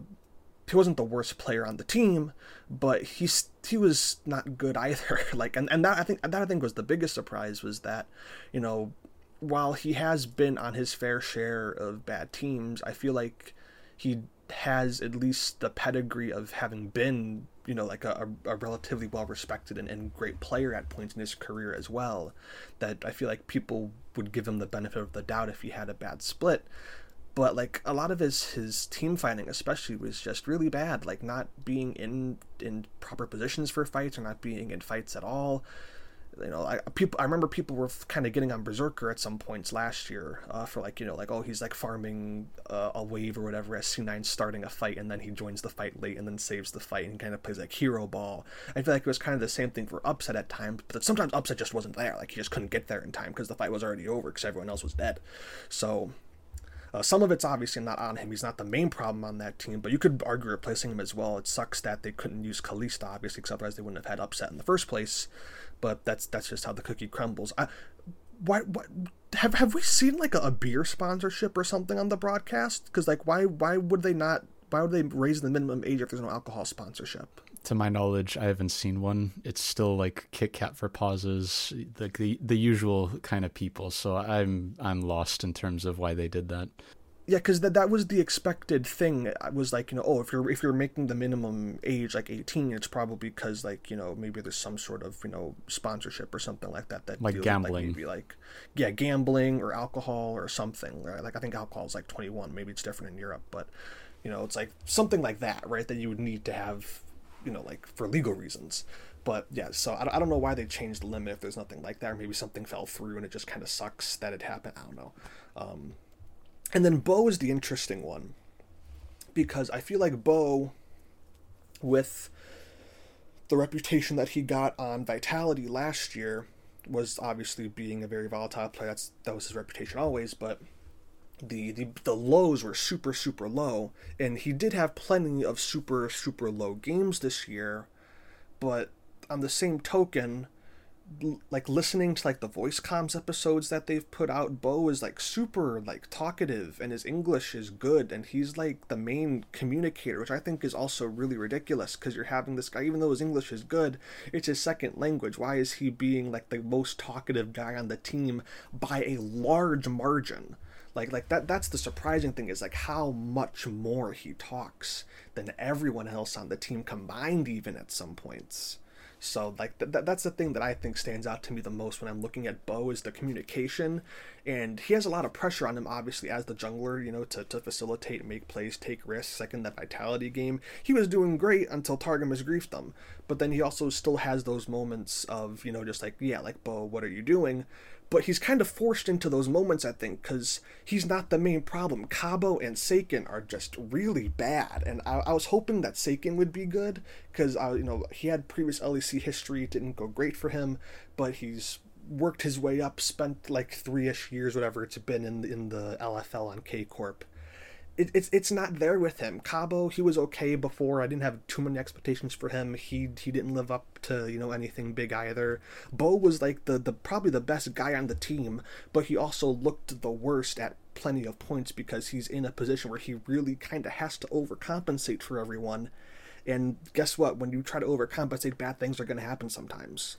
he wasn't the worst player on the team, but he's he was not good either. like and, and that I think that I think was the biggest surprise was that, you know, while he has been on his fair share of bad teams, I feel like he has at least the pedigree of having been, you know, like a, a relatively well respected and, and great player at points in his career as well. That I feel like people would give him the benefit of the doubt if he had a bad split but like a lot of his his team fighting especially was just really bad like not being in in proper positions for fights or not being in fights at all you know I people I remember people were kind of getting on Berserker at some points last year uh, for like you know like oh he's like farming uh, a wave or whatever as C9 starting a fight and then he joins the fight late and then saves the fight and kind of plays like hero ball. I feel like it was kind of the same thing for Upset at times, but sometimes Upset just wasn't there. Like he just couldn't get there in time because the fight was already over because everyone else was dead. So uh, some of it's obviously not on him. He's not the main problem on that team, but you could argue replacing him as well. It sucks that they couldn't use Caliste, obviously, because otherwise they wouldn't have had upset in the first place. But that's that's just how the cookie crumbles. I, why, why have have we seen like a, a beer sponsorship or something on the broadcast? Because like why why would they not? Why would they raise the minimum age if there's no alcohol sponsorship? To my knowledge, I haven't seen one. It's still like Kit Kat for pauses, like the the usual kind of people. So I'm I'm lost in terms of why they did that. Yeah, because that that was the expected thing. I was like, you know, oh, if you're if you're making the minimum age like 18, it's probably because like you know maybe there's some sort of you know sponsorship or something like that that like gambling, like maybe like yeah, gambling or alcohol or something. Right? Like I think alcohol is like 21. Maybe it's different in Europe, but you know, it's like something like that, right? That you would need to have you know, like for legal reasons. But yeah, so I, I don't know why they changed the limit if there's nothing like that, or maybe something fell through and it just kind of sucks that it happened. I don't know. Um, and then Bo is the interesting one because I feel like Bo, with the reputation that he got on Vitality last year, was obviously being a very volatile player. That's that was his reputation always, but the, the the lows were super super low and he did have plenty of super super low games this year but on the same token like listening to like the voice comms episodes that they've put out bo is like super like talkative and his english is good and he's like the main communicator which i think is also really ridiculous because you're having this guy even though his english is good it's his second language. Why is he being like the most talkative guy on the team by a large margin like like that that's the surprising thing is like how much more he talks than everyone else on the team combined even at some points. So like th- that's the thing that i think stands out to me the most when i'm looking at bo is the communication. And he has a lot of pressure on him obviously as the jungler you know to, to facilitate make plays take risks second that vitality game. He was doing great until Targamas griefed them but then he also still has those moments of you know just like yeah like bo what are you doing but he's kind of forced into those moments, I think, because he's not the main problem. Cabo and Saken are just really bad, and I, I was hoping that Saken would be good because uh, you know he had previous LEC history, didn't go great for him, but he's worked his way up, spent like three ish years, whatever it's been in in the LFL on K Corp it, it's it's not there with him. Cabo, he was okay before. I didn't have too many expectations for him. He he didn't live up to you know anything big either. Bo was like the the probably the best guy on the team, but he also looked the worst at plenty of points because he's in a position where he really kind of has to overcompensate for everyone. And guess what? When you try to overcompensate, bad things are going to happen sometimes.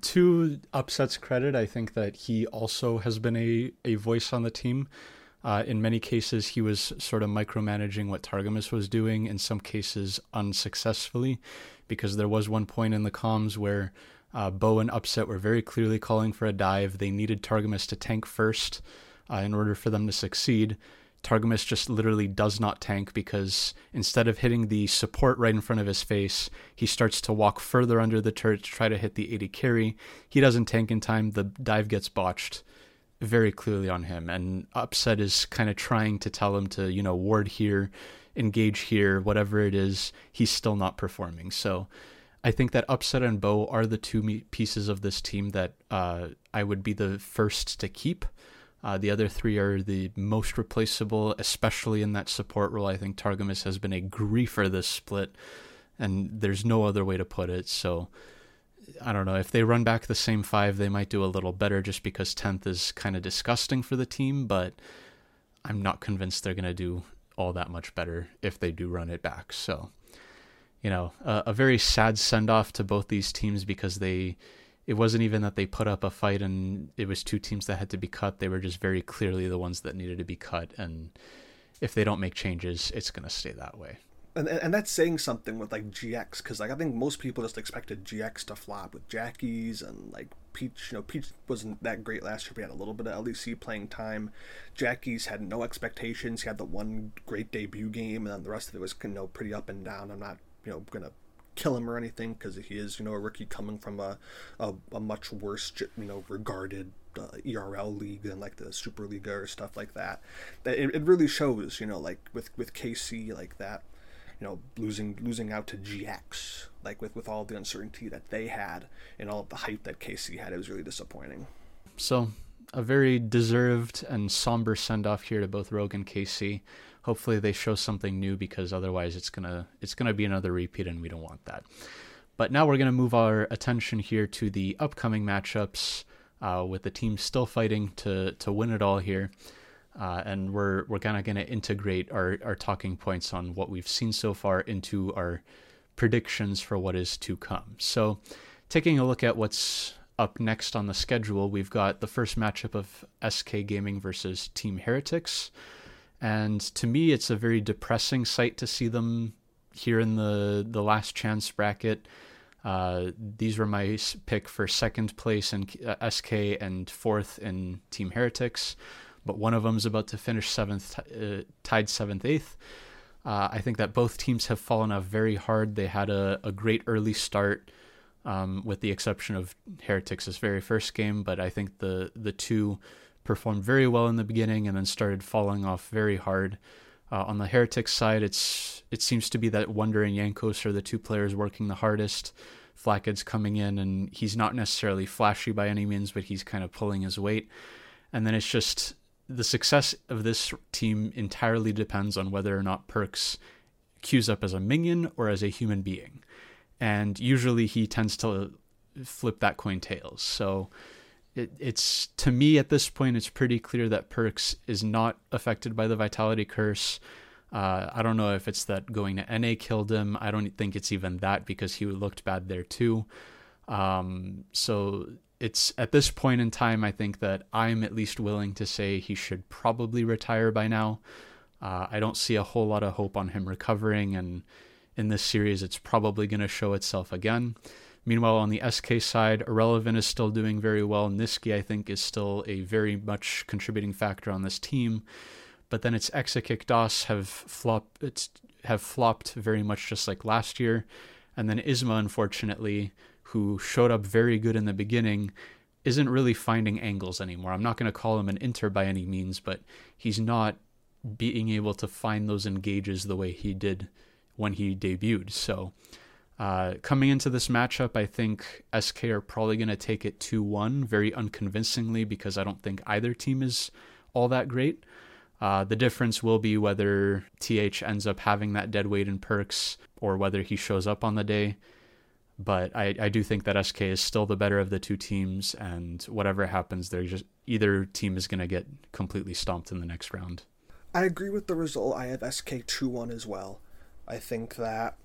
To Upset's credit, I think that he also has been a, a voice on the team. Uh, in many cases, he was sort of micromanaging what Targamas was doing, in some cases unsuccessfully, because there was one point in the comms where uh, Bo and Upset were very clearly calling for a dive. They needed Targamas to tank first uh, in order for them to succeed. Targamas just literally does not tank because instead of hitting the support right in front of his face, he starts to walk further under the turret to try to hit the 80 carry. He doesn't tank in time, the dive gets botched very clearly on him. And Upset is kind of trying to tell him to, you know, ward here, engage here, whatever it is, he's still not performing. So I think that Upset and Bo are the two pieces of this team that uh, I would be the first to keep. Uh, the other three are the most replaceable, especially in that support role. I think Targamas has been a griefer this split, and there's no other way to put it. So I don't know if they run back the same five, they might do a little better just because tenth is kind of disgusting for the team. But I'm not convinced they're gonna do all that much better if they do run it back. So, you know, a, a very sad send off to both these teams because they. It wasn't even that they put up a fight and it was two teams that had to be cut. They were just very clearly the ones that needed to be cut. And if they don't make changes, it's going to stay that way and, and that's saying something with like GX because like I think most people just expected GX to flop with Jackies and like Peach. You know, Peach wasn't that great last year. he had a little bit of LEC playing time. Jackies had no expectations. He had the one great debut game, and then the rest of it was you know pretty up and down. I'm not you know gonna kill him or anything because he is you know a rookie coming from a a, a much worse you know regarded uh, ERL league than like the Superliga or stuff like that. that. It, it really shows, you know, like with with KC like that you know, losing losing out to GX, like with with all the uncertainty that they had and all the hype that KC had, it was really disappointing. So, a very deserved and somber send off here to both Rogue and KC. Hopefully, they show something new because otherwise, it's gonna it's gonna be another repeat, and we don't want that. But now we're gonna move our attention here to the upcoming matchups. Uh, with the team still fighting to to win it all here. Uh, and we're we're kind of going to integrate our, our talking points on what we've seen so far into our predictions for what is to come. So, taking a look at what's up next on the schedule, we've got the first matchup of SK Gaming versus Team Heretics, and to me, it's a very depressing sight to see them here in the the last chance bracket. Uh, these were my pick for second place in uh, SK and fourth in Team Heretics but one of them is about to finish seventh, uh, tied seventh, eighth. Uh, I think that both teams have fallen off very hard. They had a, a great early start, um, with the exception of Heretics' very first game, but I think the the two performed very well in the beginning and then started falling off very hard. Uh, on the Heretics side, it's it seems to be that Wonder and Jankos are the two players working the hardest. Flakked's coming in, and he's not necessarily flashy by any means, but he's kind of pulling his weight. And then it's just the success of this team entirely depends on whether or not Perks queues up as a minion or as a human being. And usually he tends to flip that coin tails. So it, it's to me at this point, it's pretty clear that Perks is not affected by the Vitality Curse. Uh, I don't know if it's that going to NA killed him. I don't think it's even that because he looked bad there too. Um, so it's at this point in time, I think that I'm at least willing to say he should probably retire by now. Uh, I don't see a whole lot of hope on him recovering, and in this series, it's probably going to show itself again. Meanwhile, on the SK side, Irrelevant is still doing very well. Nisqy, I think, is still a very much contributing factor on this team. But then it's Exakick Doss have flopped, it's, have flopped very much just like last year. And then Isma, unfortunately, who showed up very good in the beginning, isn't really finding angles anymore. I'm not going to call him an inter by any means, but he's not being able to find those engages the way he did when he debuted. So, uh, coming into this matchup, I think SK are probably going to take it 2 1 very unconvincingly because I don't think either team is all that great. Uh, the difference will be whether TH ends up having that dead weight in perks or whether he shows up on the day. But I, I do think that SK is still the better of the two teams, and whatever happens, they're just either team is going to get completely stomped in the next round. I agree with the result. I have SK 2 1 as well. I think that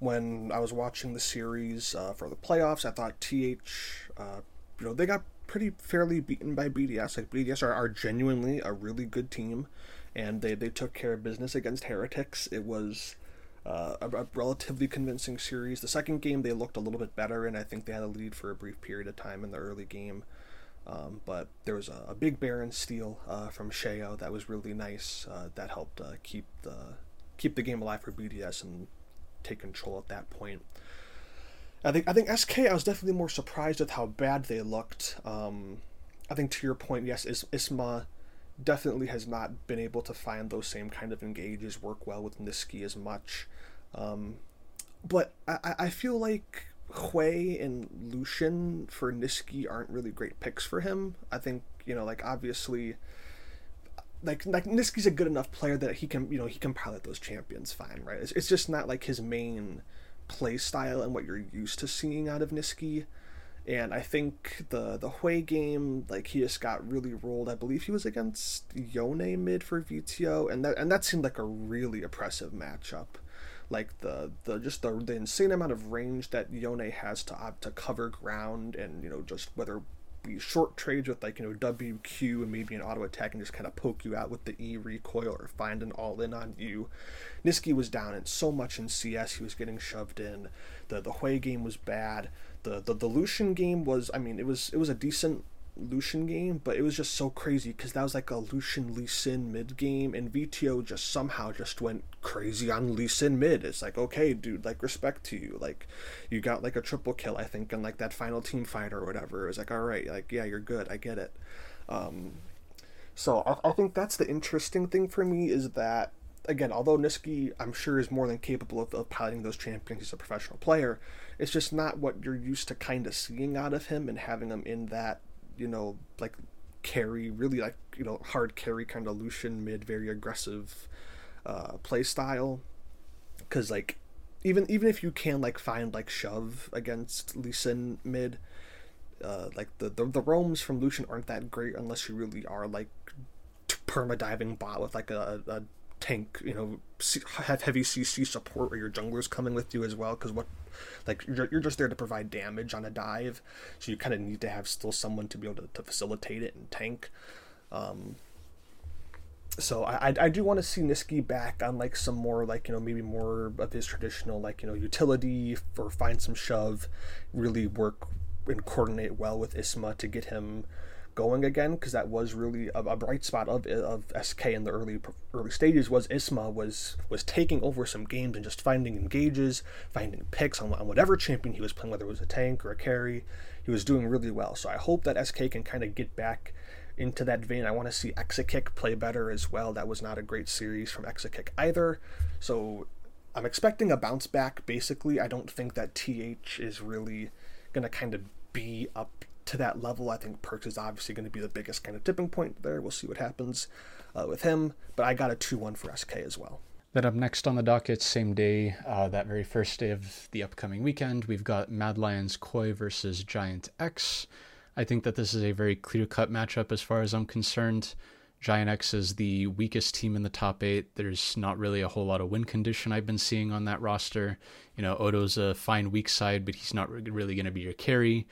when I was watching the series uh, for the playoffs, I thought TH, uh, you know, they got pretty fairly beaten by BDS. Like BDS are, are genuinely a really good team, and they, they took care of business against Heretics. It was uh, a, a, relatively convincing series. The second game they looked a little bit better, and I think they had a lead for a brief period of time in the early game. Um, but there was a, a big Baron steal uh, from Sheo that was really nice. Uh, that helped uh, keep the keep the game alive for BDS and take control at that point. I think I think SK I was definitely more surprised with how bad they looked. Um, I think to your point, yes, Is- Isma definitely has not been able to find those same kind of engages work well with Nisqy as much. Um, but I, I feel like Hwei and Lucian for Nisqy aren't really great picks for him. I think, you know, like obviously like like Nisqy's a good enough player that he can, you know, he can pilot those champions fine, right? It's, it's just not like his main play style and what you're used to seeing out of Nisqy. And I think the the Hwei game, like he just got really rolled. I believe he was against Yone mid for Vetheo, and that and that seemed like a really oppressive matchup. Like the the just the, the insane amount of range that Yone has to uh, to cover ground, and you know just whether be short trades with like you know WQ and maybe an auto attack and just kind of poke you out with the E recoil or find an all in on you. Nisqy was down in so much in CS, he was getting shoved in. The the Hwei game was bad the, the the Lucian game was I mean it was it was a decent Lucian game, but it was just so crazy because that was like a Lucian Lee Sin mid game, and Vetheo just somehow just went crazy on Lee Sin mid. It's like, okay, dude, like respect to you. Like, you got like a triple kill, I think, in like that final team fight or whatever. It was like, all right, like yeah, you're good, I get it. Um, so I, I think that's the interesting thing for me is that again, although Nisqy, I'm sure, is more than capable of, of piloting those champions, he's a professional player. It's just not what you're used to kind of seeing out of him and having him in that, you know, like carry, really like, you know, hard carry kind of Lucian mid, very aggressive uh, play style. Because, like, even even if you can, like, find, like, shove against Lee Sin mid, uh, like, the, the, the roams from Lucian aren't that great unless you really are, like, perma diving bot with, like, a, a tank, you know, have heavy CC support where your jungler's coming with you as well. Because what, like, you're, you're just there to provide damage on a dive, so you kind of need to have still someone to be able to, to facilitate it and tank. Um, so I, I do want to see Nisqy back on like some more like you know maybe more of his traditional like you know utility or find some shove, really work and coordinate well with Isma to get him going again because that was really a, a, bright spot of of SK in the early early stages was Isma was was taking over some games and just finding engages, finding picks on, on whatever champion he was playing, whether it was a tank or a carry. He was doing really well. So I hope that SK can kind of get back into that vein. I want to see Exakick play better as well. That was not a great series from Exakick either. So I'm expecting a bounce back. Basically, I don't think that TH is really going to kind of be up to that level. I think Perks is obviously going to be the biggest kind of tipping point there. We'll see what happens uh, with him, but I got a 2 1 for SK as well. Then up next on the docket, same day, uh, that very first day of the upcoming weekend, we've got Mad Lions Koi versus Giant X. I think that this is a very clear cut matchup as far as I'm concerned. Giant X is the weakest team in the top eight. There's not really a whole lot of win condition I've been seeing on that roster. You know, Odo's a fine weak side, but he's not really going to be your carry.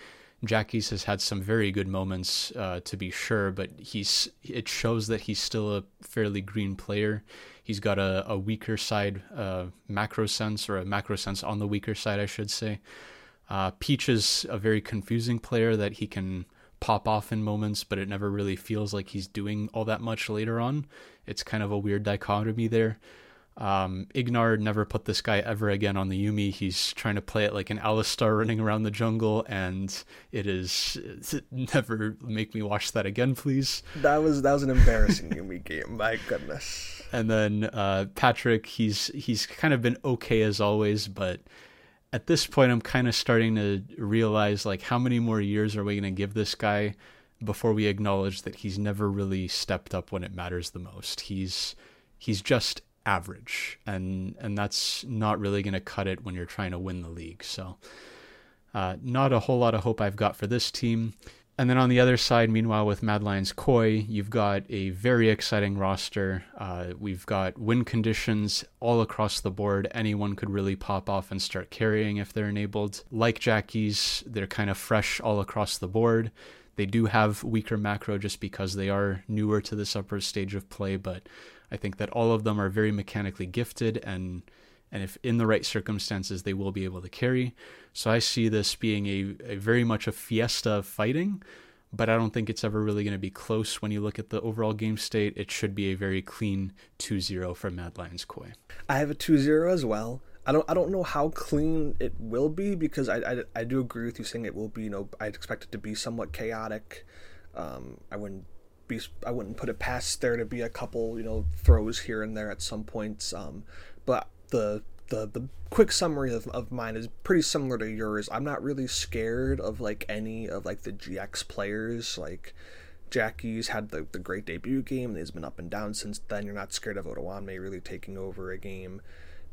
Jackie's has had some very good moments, uh, to be sure, but he's it shows that he's still a fairly green player. He's got a, a weaker side, uh, macro sense, or a macro sense on the weaker side, I should say. Uh, Peach is a very confusing player that he can pop off in moments, but it never really feels like he's doing all that much later on. It's kind of a weird dichotomy there. Um, Ignar never put this guy ever again on the Yuumi. He's trying to play it like an Alistar running around the jungle, and it is never make me watch that again, please. That was that was an embarrassing Yuumi game. My goodness. And then uh, Patrik, he's he's kind of been okay as always, but at this point, I'm kind of starting to realize like how many more years are we going to give this guy before we acknowledge that he's never really stepped up when it matters the most. He's he's just average, and and that's not really going to cut it when you're trying to win the league. So, uh, not a whole lot of hope I've got for this team. And then on the other side, meanwhile, with Mad Lions Koi, you've got a very exciting roster. Uh, we've got win conditions all across the board. Anyone could really pop off and start carrying if they're enabled. Like Jackie's, they're kind of fresh all across the board. They do have weaker macro just because they are newer to this upper stage of play, but I think that all of them are very mechanically gifted and and if in the right circumstances they will be able to carry. So I see this being a, a very much a fiesta of fighting, but I don't think it's ever really going to be close when you look at the overall game state. It should be a very clean 2-0 for Mad Lions Koi. I have a 2-0 as well. I don't I don't know how clean it will be because I, I, I do agree with you saying it will be you know I'd expect it to be somewhat chaotic. Um, I wouldn't be I wouldn't put it past there to be a couple you know throws here and there at some points. Um, but the the the quick summary of, of mine is pretty similar to yours. I'm not really scared of like any of like the GX players. Like Jackie's had the, the great debut game, he's been up and down since then. You're not scared of Odoamne really taking over a game.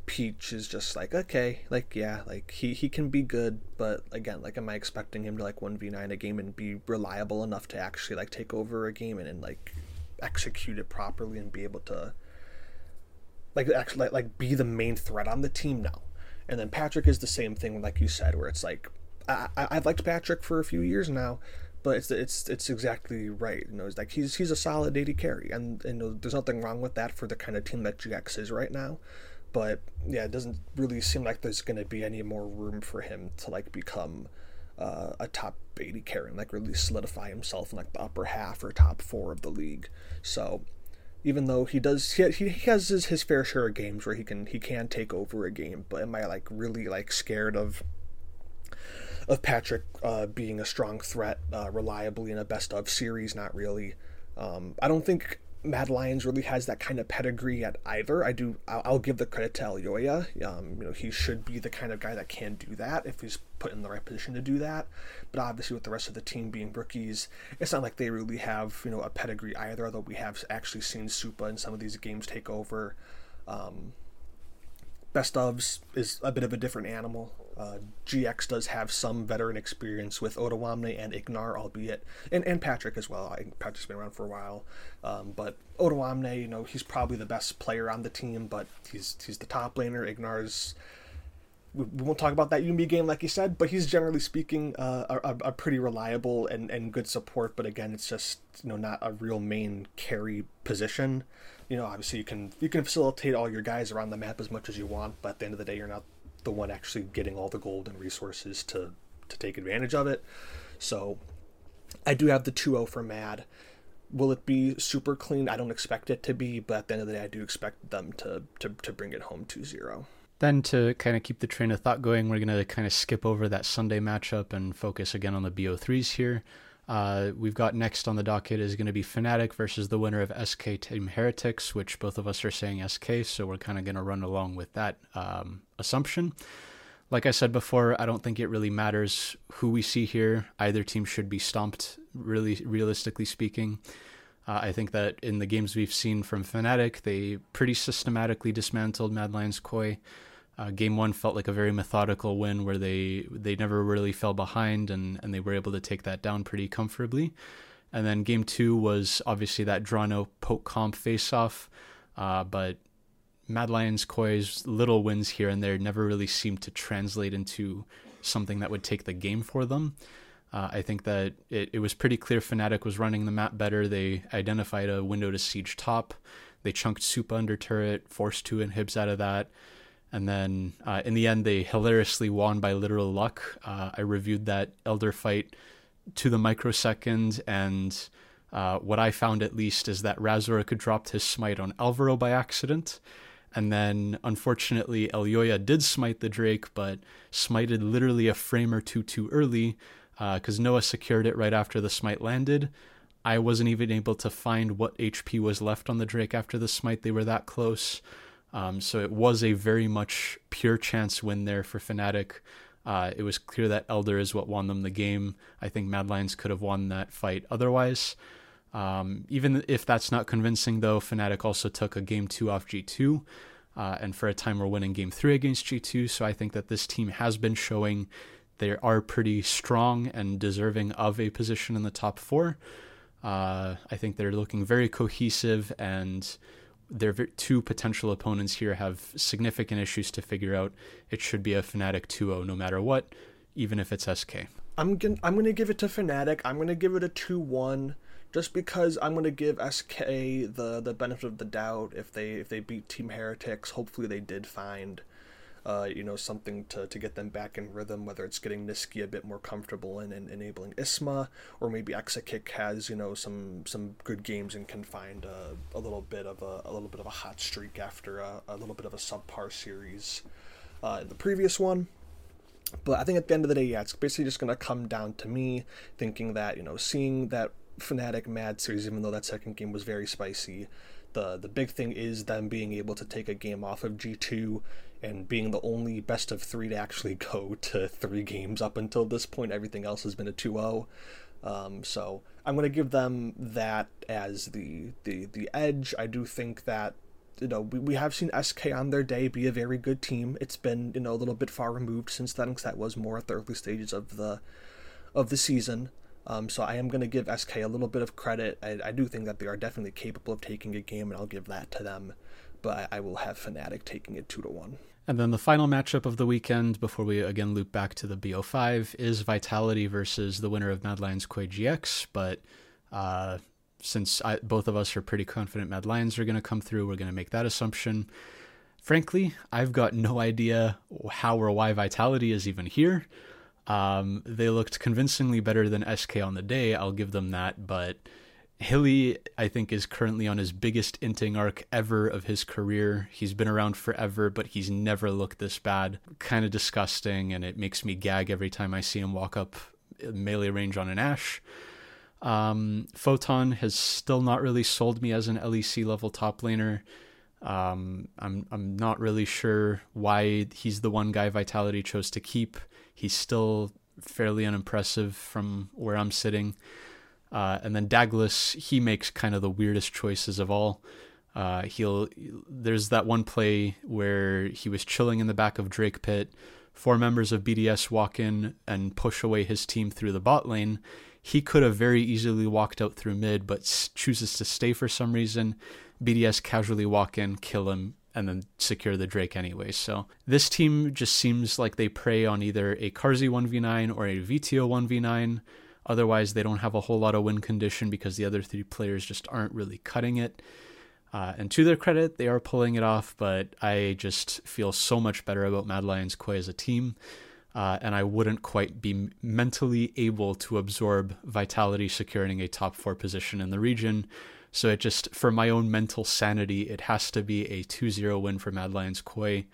Peach is just like okay, like yeah, like he he can be good, but again, like am I expecting him to like one v nine a game and be reliable enough to actually like take over a game and, and like execute it properly and be able to like actually like, like be the main threat on the team now. And then Patrick is the same thing, like you said, where it's like I, I have liked Patrick for a few years now, but it's it's it's exactly right. You know, it's like he's he's a solid 80 carry, and, and you know, there's nothing wrong with that for the kind of team that GX is right now. But yeah, it doesn't really seem like there's going to be any more room for him to like become uh, a top 80 carry and like really solidify himself in like the upper half or top four of the league. So even though he does he, he has his, his fair share of games where he can he can take over a game but am i like really like scared of of Patrick uh, being a strong threat uh, reliably in a best of series not really um, i don't think Mad Lions really has that kind of pedigree at either. I do. I'll, I'll give the credit to Elyoya. Um, you know, he should be the kind of guy that can do that if he's put in the right position to do that. But obviously, with the rest of the team being rookies, it's not like they really have you know a pedigree either. Although we have actually seen Supa in some of these games take over. Um, best ofs is a bit of a different animal. Uh, GX does have some veteran experience with Odoamne and Ignar, albeit, and, and Patrik as well. I, Patrik's been around for a while, um, but Odoamne, you know, he's probably the best player on the team, but he's he's the top laner. Ignar's we, we won't talk about that Yuumi game like you said, but he's generally speaking uh, a, a, pretty reliable and, and good support. But again, it's just you know not a real main carry position. You know, obviously you can you can facilitate all your guys around the map as much as you want, but at the end of the day, you're not the one actually getting all the gold and resources to to take advantage of it. So I do have the 2-0 for Mad. Will it be super clean? I don't expect it to be, but at the end of the day, I do expect them to to, to bring it home 2-0. Then to kind of keep the train of thought going, we're going to kind of skip over that Sunday matchup and focus again on the BO3s here. Uh, we've got next on the docket is going to be Fnatic versus the winner of SK Team Heretics, which both of us are saying SK, so we're kind of going to run along with that um, assumption. Like I said before, I don't think it really matters who we see here. Either team should be stomped, really realistically speaking. Uh, I think that in the games we've seen from Fnatic, they pretty systematically dismantled Mad Lions Koi. Uh, game one felt like a very methodical win where they they never really fell behind and, and they were able to take that down pretty comfortably. And then game two was obviously that drawn out poke comp face off, uh, but Mad Lions Koi's little wins here and there never really seemed to translate into something that would take the game for them. Uh, I think that it, it was pretty clear Fnatic was running the map better. They identified a window to siege top. They chunked Supa under turret, forced two inhibs out of that. And then uh, in the end, they hilariously won by literal luck. Uh, I reviewed that Elder fight to the microsecond, and uh, what I found at least is that Razork dropped his smite on Alvaro by accident. And then, unfortunately, Elyoya did smite the Drake, but smited literally a frame or two too early because uh, Noah secured it right after the smite landed. I wasn't even able to find what HP was left on the Drake after the smite. They were that close. Um, so it was a very much pure chance win there for Fnatic. Uh, it was clear that Elder is what won them the game. I think Mad Lions could have won that fight otherwise. Um, even if that's not convincing, though, Fnatic also took a game two off G2, uh, and for a time we're winning game three against G2. So I think that this team has been showing they are pretty strong and deserving of a position in the top four. Uh, I think they're looking very cohesive, and their two potential opponents here have significant issues to figure out. It should be a Fnatic 2-0 no matter what, even if it's SK. I'm gonna I'm gonna give it to Fnatic. I'm gonna give it a 2-1 just because I'm gonna give SK the the benefit of the doubt if they if they beat Team Heretics. Hopefully they did find uh, you know, something to, to get them back in rhythm, whether it's getting Nisqy a bit more comfortable and, and enabling Isma, or maybe Exakick has, you know, some some good games and can find a, a little bit of a, a little bit of a hot streak after a, a little bit of a subpar series uh, in the previous one. But I think at the end of the day, yeah, it's basically just going to come down to me thinking that, you know, seeing that Fnatic Mad series, even though that second game was very spicy, the the big thing is them being able to take a game off of G2 and being the only best of three to actually go to three games up until this point. Everything else has been a 2 0. Um, so I'm going to give them that as the, the, the edge. I do think that you know, we, we have seen SK on their day be a very good team. It's been, you know, a little bit far removed since then because that was more at the early stages of the of the season. Um, so I am going to give SK a little bit of credit. I, I do think that they are definitely capable of taking a game, and I'll give that to them. But I, I will have Fnatic taking it two to one. And then the final matchup of the weekend, before we again loop back to the BO5, is Vitality versus the winner of Mad Lions Koi GX. But uh, since I, both of us are pretty confident Mad Lions are going to come through, we're going to make that assumption. Frankly, I've got no idea how or why Vitality is even here. Um, they looked convincingly better than SK on the day, I'll give them that, but Hyli, I think, is currently on his biggest inting arc ever of his career. He's been around forever, but he's never looked this bad. Kind of disgusting, and it makes me gag every time I see him walk up melee range on an Ashe. Um, Photon has still not really sold me as an LEC level top laner. Um, I'm I'm not really sure why he's the one guy Vitality chose to keep. He's still fairly unimpressive from where I'm sitting. Uh, and then Daglas, he makes kind of the weirdest choices of all. Uh, he'll there's that one play where he was chilling in the back of Drake Pit. Four members of BDS walk in and push away his team through the bot lane. He could have very easily walked out through mid, but chooses to stay for some reason. BDS casually walk in, kill him, and then secure the Drake anyway. So this team just seems like they prey on either a Carzzy 1v9 or a Vetheo 1v9. Otherwise, they don't have a whole lot of win condition because the other three players just aren't really cutting it. Uh, and to their credit, they are pulling it off, but I just feel so much better about Mad Lions Koi as a team. Uh, and I wouldn't quite be mentally able to absorb Vitality securing a top four position in the region. So it just, for my own mental sanity, it has to be a 2 0 win for Mad Lions Koi,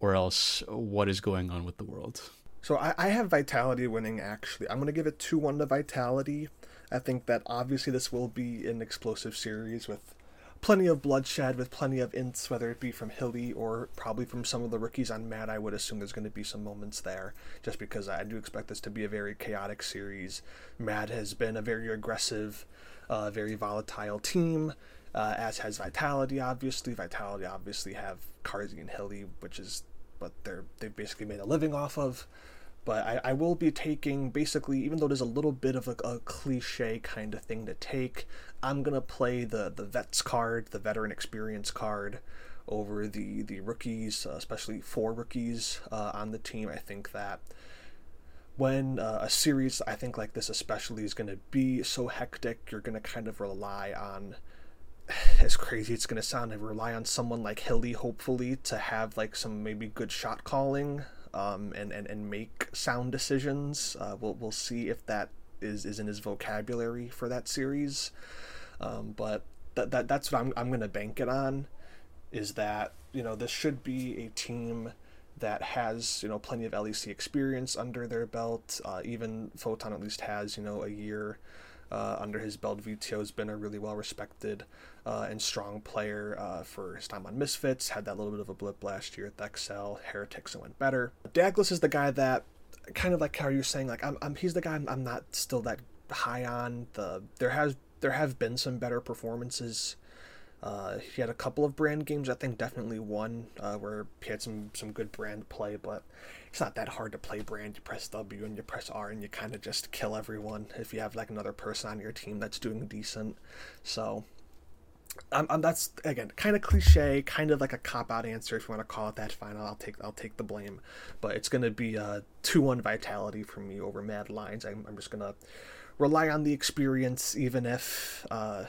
or else what is going on with the world? So I, I have Vitality winning actually. I'm going to give it 2 1 to Vitality. I think that obviously this will be an explosive series with plenty of bloodshed, with plenty of ints, whether it be from Hyli or probably from some of the rookies on Mad. I would assume there's going to be some moments there, just because I do expect this to be a very chaotic series. Mad has been a very aggressive, uh, very volatile team. Uh, as has Vitality, obviously. Vitality obviously have Carzzy and Hyli, which is what they're they've basically made a living off of. But I, I will be taking basically, even though there's a little bit of a, a cliche kind of thing to take, I'm gonna play the the vets card, the veteran experience card, over the the rookies, uh, especially four rookies uh, on the team. I think that when uh, a series I think like this especially is going to be so hectic, you're going to kind of rely on as crazy it's going to sound, I rely on someone like Hyli hopefully to have like some maybe good shot calling um, and, and, and make sound decisions. Uh, we'll, we'll see if that is, is in his vocabulary for that series. Um, but that, that that's what I'm, I'm going to bank it on is that you know, this should be a team that has you know plenty of LEC experience under their belt. Uh, even Photon at least has you know a year uh, under his belt. Vetheo has been a really well respected uh, and strong player uh, for his time on Misfits. Had that little bit of a blip last year at the Excel Heretics and went better. Daglas is the guy that kind of like how you're saying like I'm, I'm he's the guy I'm, I'm not still that high on the there has there have been some better performances uh, he had a couple of brand games. I think definitely one uh, where he had some some good brand play, but it's not that hard to play brand. You press W and you press R and you kind of just kill everyone if you have like another person on your team that's doing decent. So. Um, um, that's again kind of cliche, kind of like a cop out answer. If you want to call it that, fine. I'll take I'll take the blame. But it's gonna be a two one vitality for me over Mad Lions. I'm, I'm just gonna rely on the experience, even if uh,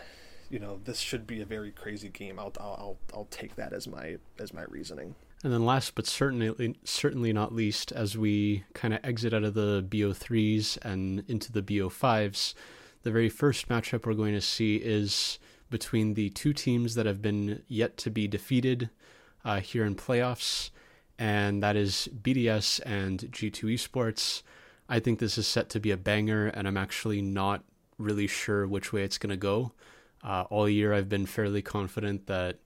you know this should be a very crazy game. I'll I'll I'll take that as my as my reasoning. And then last but certainly certainly not least, as we kind of exit out of the BO3s and into the BO5s, the very first matchup we're going to see is between the two teams that have been yet to be defeated uh, here in playoffs, and that is BDS and G2 Esports. I think this is set to be a banger, and I'm actually not really sure which way it's going to go. Uh, all year, I've been fairly confident that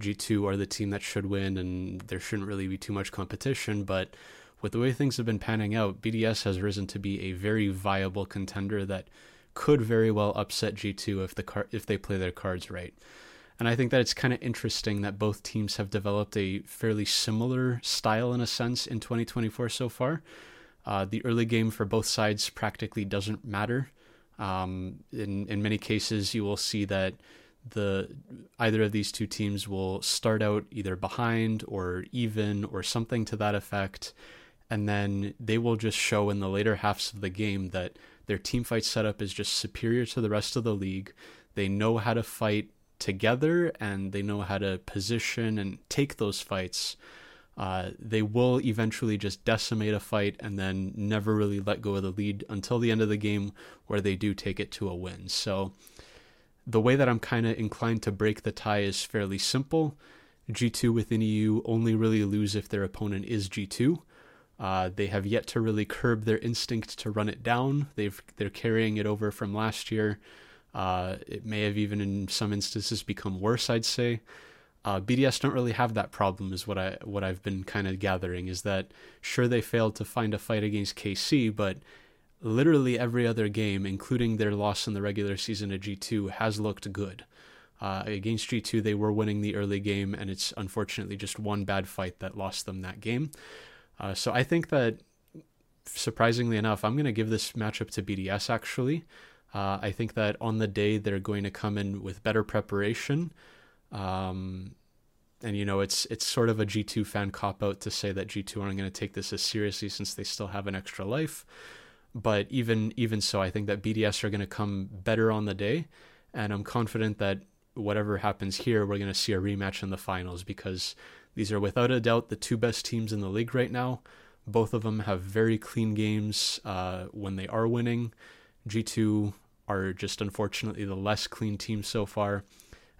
G2 are the team that should win, and there shouldn't really be too much competition. But with the way things have been panning out, BDS has risen to be a very viable contender that could very well upset G2 if the car- if they play their cards right. And I think that it's kind of interesting that both teams have developed a fairly similar style in a sense in 2024 so far. Uh, the early game for both sides practically doesn't matter. Um, in in many cases, you will see that the either of these two teams will start out either behind or even or something to that effect, and then they will just show in the later halves of the game that their team fight setup is just superior to the rest of the league. They know how to fight together and they know how to position and take those fights uh, they will eventually just decimate a fight and then never really let go of the lead until the end of the game, where they do take it to a win. So, the way that I'm kind of inclined to break the tie is fairly simple. G2 within EU only really lose if their opponent is G2. Uh, they have yet to really curb their instinct to run it down. They've they're carrying it over from last year. Uh, it may have even in some instances become worse. I'd say. Uh, BDS don't really have that problem, is what I what I've been kind of gathering. Is that sure they failed to find a fight against KC, but literally every other game, including their loss in the regular season of G2, has looked good. Uh, against G2, they were winning the early game, and it's unfortunately just one bad fight that lost them that game. Uh, so I think that, surprisingly enough, I'm going to give this matchup to BDS actually. Uh, I think that on the day they're going to come in with better preparation. Um, and you know, it's it's sort of a G2 fan cop out to say that G2 aren't going to take this as seriously since they still have an extra life. But even even so, I think that BDS are going to come better on the day, and I'm confident that whatever happens here, we're going to see a rematch in the finals because these are without a doubt the two best teams in the league right now. Both of them have very clean games uh, when they are winning. G2 are just unfortunately the less clean team so far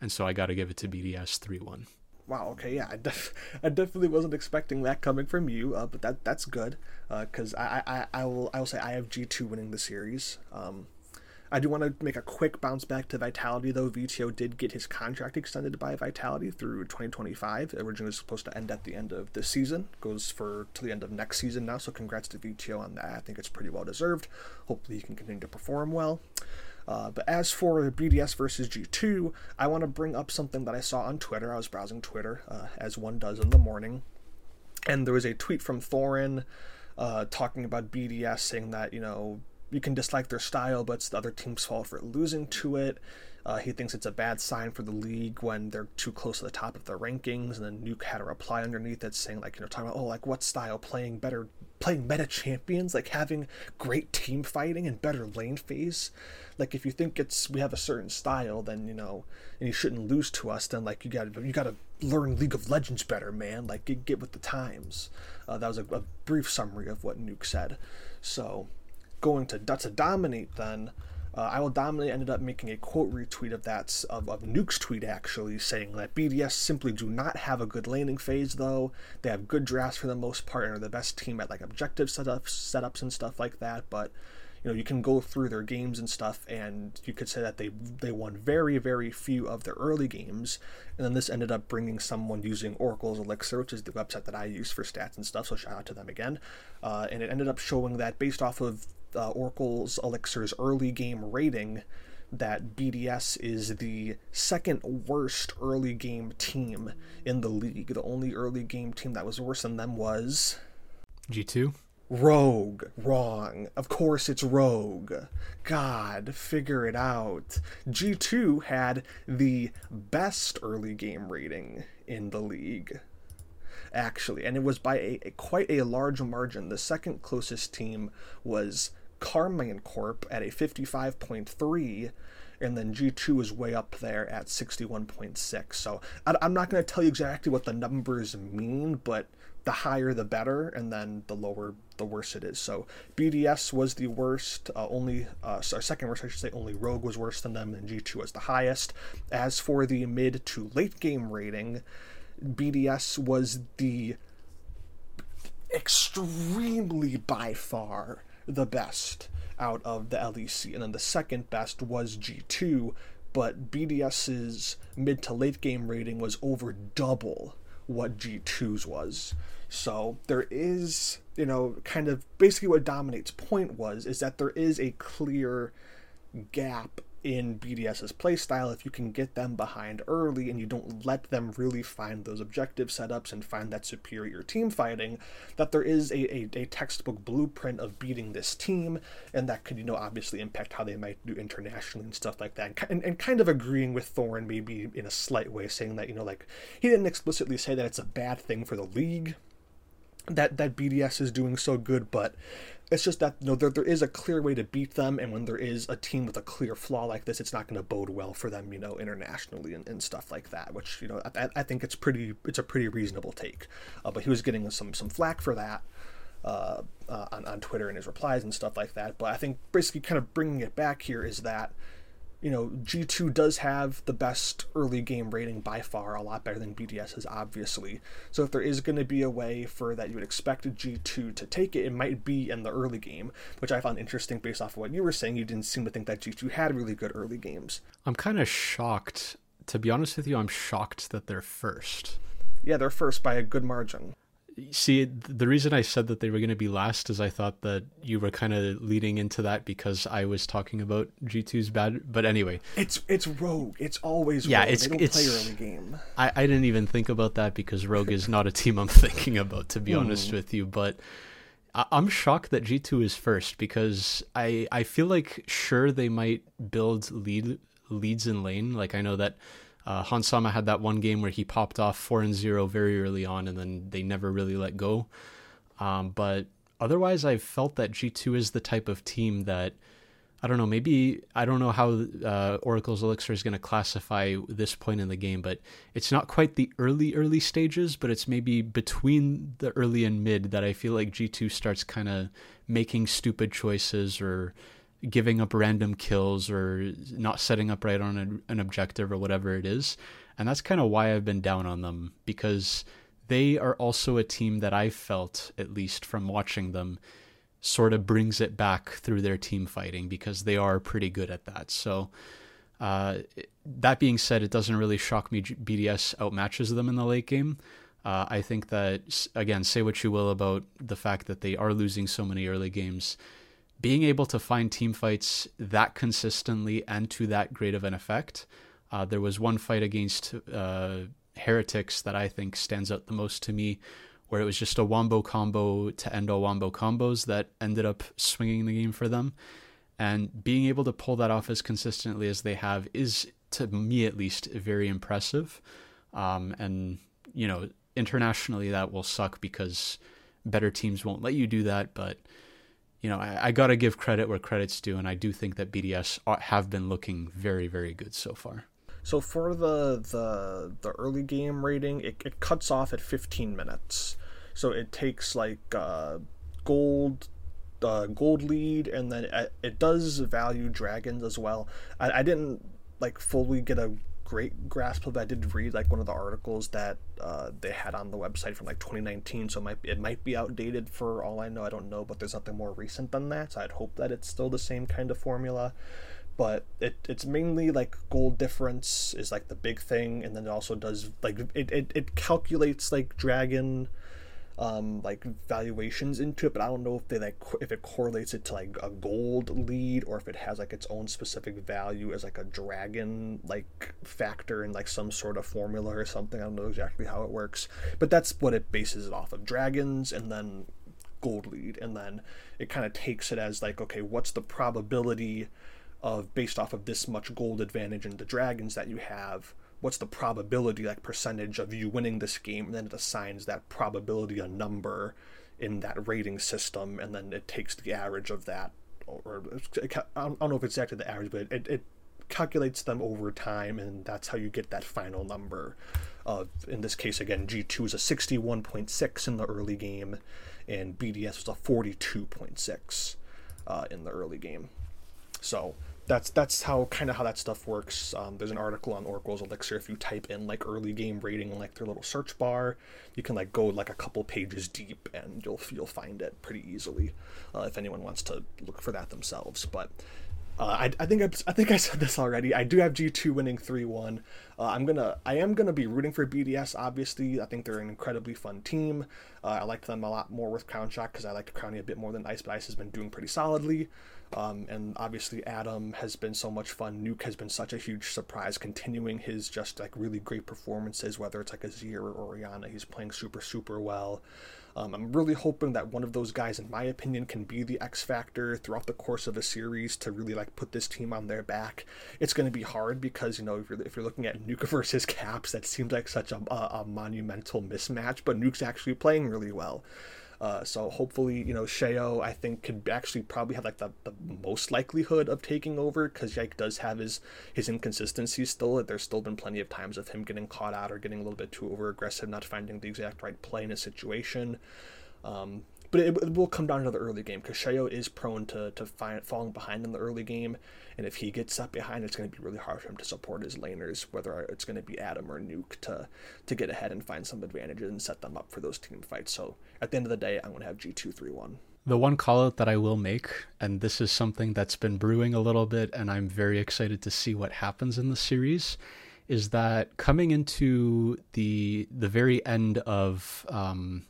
and so I got to give it to BDS three one. Wow. Okay. Yeah. I, def- I definitely wasn't expecting that coming from you, uh, but that that's good because uh, I, I I will I will say I have G two winning the series. Um, I do want to make a quick bounce back to Vitality though. Vetheo did get his contract extended by Vitality through 2025. Originally was supposed to end at the end of this season. Goes for to the end of next season now. So congrats to Vetheo on that. I think it's pretty well deserved. Hopefully he can continue to perform well. Uh, but as for BDS versus G2, I want to bring up something that I saw on Twitter. I was browsing Twitter, uh, as one does in the morning, and there was a tweet from Thorin uh, talking about BDS, saying that, you know, you can dislike their style, but it's the other team's fault for losing to it. Uh, he thinks it's a bad sign for the league when they're too close to the top of the rankings. And then Nuc had a reply underneath it saying, like, you know, talking about, oh, like, what style? Playing better, playing meta champions, like having great team fighting and better lane phase. Like, if you think it's we have a certain style, then you know, and you shouldn't lose to us, then like you got to you got to learn League of Legends better, man. Like, get, get with the times. Uh, that was a, a brief summary of what Nuc said. So, going to to dominate then. Uh, IWillDominate ended up making a quote retweet of that of, of Nuc's tweet actually saying that BDS simply do not have a good laning phase though. They have good drafts for the most part and are the best team at like objective setups setups and stuff like that. But you know you can go through their games and stuff and you could say that they they won very very few of their early games and then this ended up bringing someone using oracle's elixir which is the website that i use for stats and stuff so shout out to them again uh, and it ended up showing that based off of uh, oracle's elixir's early game rating that BDS is the second worst early game team in the league. The only early game team that was worse than them was G2. Rogue. Wrong. Of course it's Rogue. God, figure it out. G2 had the best early game rating in the league. Actually, and it was by a, a quite a large margin. The second closest team was Karmine Corp at a 55.3 and then G2 is way up there at 61.6. So I, am not going to tell you exactly what the numbers mean, but the higher the better, and then the lower the worse it is. So BDS was the worst, uh, only uh, sorry, second worst I should say. Only Rogue was worse than them, and G2 was the highest. As for the mid to late game rating, BDS was the extremely by far the best out of the LEC, and then the second best was G2. But BDS's mid to late game rating was over double what G2's was. So there is, you know, kind of basically what Dominate's point was is that there is a clear gap in BDS's playstyle if you can get them behind early and you don't let them really find those objective setups and find that superior team fighting, that there is a, a, a, textbook blueprint of beating this team, and that could, you know, obviously impact how they might do internationally and stuff like that. And, and kind of agreeing with Thorin maybe in a slight way, saying that, you know, like, he didn't explicitly say that it's a bad thing for the league that that BDS is doing so good, but it's just that you know there, there is a clear way to beat them, and when there is a team with a clear flaw like this, it's not going to bode well for them, you know, internationally and, and stuff like that. Which you know I, I think it's pretty it's a pretty reasonable take, uh, but he was getting some some flack for that. Uh, uh, on, on Twitter and his replies and stuff like that. But I think basically kind of bringing it back here is that you know, G2 does have the best early game rating by far, a lot better than BDS is obviously. So if there is going to be a way for that you would expect G2 to take it, it might be in the early game, which I found interesting based off of what you were saying. You didn't seem to think that G2 had really good early games. I'm kind of shocked. To be honest with you, I'm shocked that they're first. Yeah, they're first by a good margin see the reason i said that they were going to be last is i thought that you were kind of leading into that because i was talking about g2's bad but anyway it's it's rogue it's always yeah rogue. it's it's play game I, I didn't even think about that because rogue is not a team i'm thinking about to be mm. honest with you but I, i'm shocked that g2 is first because i i feel like sure they might build lead leads in lane like i know that uh, Hans Sama had that one game where he popped off four and zero very early on, and then they never really let go. Um, but otherwise, I've felt that G2 is the type of team that I don't know. Maybe I don't know how uh, Oracle's Elixir is going to classify this point in the game, but it's not quite the early early stages, but it's maybe between the early and mid that I feel like G2 starts kind of making stupid choices or giving up random kills or not setting up right on a, an objective or whatever it is. And that's kind of why I've been down on them because they are also a team that I felt, at least from watching them, sort of brings it back through their team fighting because they are pretty good at that. So, uh, that being said, it doesn't really shock me BDS outmatches them in the late game. Uh, I think that, again, say what you will about the fact that they are losing so many early games being able to find team fights that consistently and to that great of an effect. Uh, there was one fight against uh, Heretics that I think stands out the most to me, where it was just a wombo combo to end all wombo combos that ended up swinging the game for them. And being able to pull that off as consistently as they have is, to me at least, very impressive. Um, and, you know, internationally that will suck because better teams won't let you do that, but you know, I, I got to give credit where credit's due, and I do think that BDS have been looking very, very good so far. So for the the the early game rating, it, it cuts off at 15 minutes. So it takes like uh, gold uh, gold lead, and then it, it does value dragons as well. I, I didn't like fully get a great grasp of it. I did read like one of the articles that uh, they had on the website from like 2019, so it might it might be outdated for all I know. I don't know, but there's nothing more recent than that. So I'd hope that it's still the same kind of formula. But it, it's mainly like gold difference is like the big thing, and then it also does like it, it, it calculates like dragon um, like valuations into it, but I don't know if they like if it correlates it to like a gold lead or if it has like its own specific value as like a dragon like factor in like some sort of formula or something. I don't know exactly how it works, but that's what it bases it off of: dragons and then gold lead, and then it kind of takes it as like okay, what's the probability of based off of this much gold advantage in the dragons that you have what's the probability like percentage of you winning this game and then it assigns that probability a number in that rating system and then it takes the average of that or i don't know if it's exactly the average but it, it calculates them over time and that's how you get that final number of in this case again g2 is a 61.6 in the early game and bds was a 42.6 uh, in the early game. So that's that's how kind of how that stuff works. Um, there's an article on Oracle's Elixir. If you type in like early game rating in like their little search bar, you can like go like a couple pages deep and you'll you'll find it pretty easily uh, if anyone wants to look for that themselves. But uh, I, I think I, I think I said this already. I do have G two winning three one. Uh, I'm gonna I am gonna be rooting for BDS. Obviously, I think they're an incredibly fun team. Uh, I liked them a lot more with Crown Shock because I liked Crownie a bit more than Ice, but Ice has been doing pretty solidly. Um, and obviously, Adam has been so much fun. Nuc has been such a huge surprise, continuing his just like really great performances, whether it's like Azir or Orianna. He's playing super, super well. Um, I'm really hoping that one of those guys, in my opinion, can be the X factor throughout the course of a series to really like put this team on their back. It's going to be hard because you know if you're if you're looking at Nuc versus Caps, that seems like such a, a, a monumental mismatch. But Nuc's actually playing really well. Uh, so hopefully, you know, Sheo, I think, could actually probably have like the, the most likelihood of taking over because Yike does have his his inconsistencies still. There's still been plenty of times of him getting caught out or getting a little bit too over aggressive, not finding the exact right play in a situation. Um, but it, it, will come down to the early game because Sheo is prone to, to find, falling behind in the early game. And if he gets up behind, it's going to be really hard for him to support his laners, whether it's going to be Adam or Nuc to, to get ahead and find some advantages and set them up for those team fights. So at the end of the day, I'm going to have G231. The one call out that I will make, and this is something that's been brewing a little bit, and I'm very excited to see what happens in the series, is that coming into the the very end of um,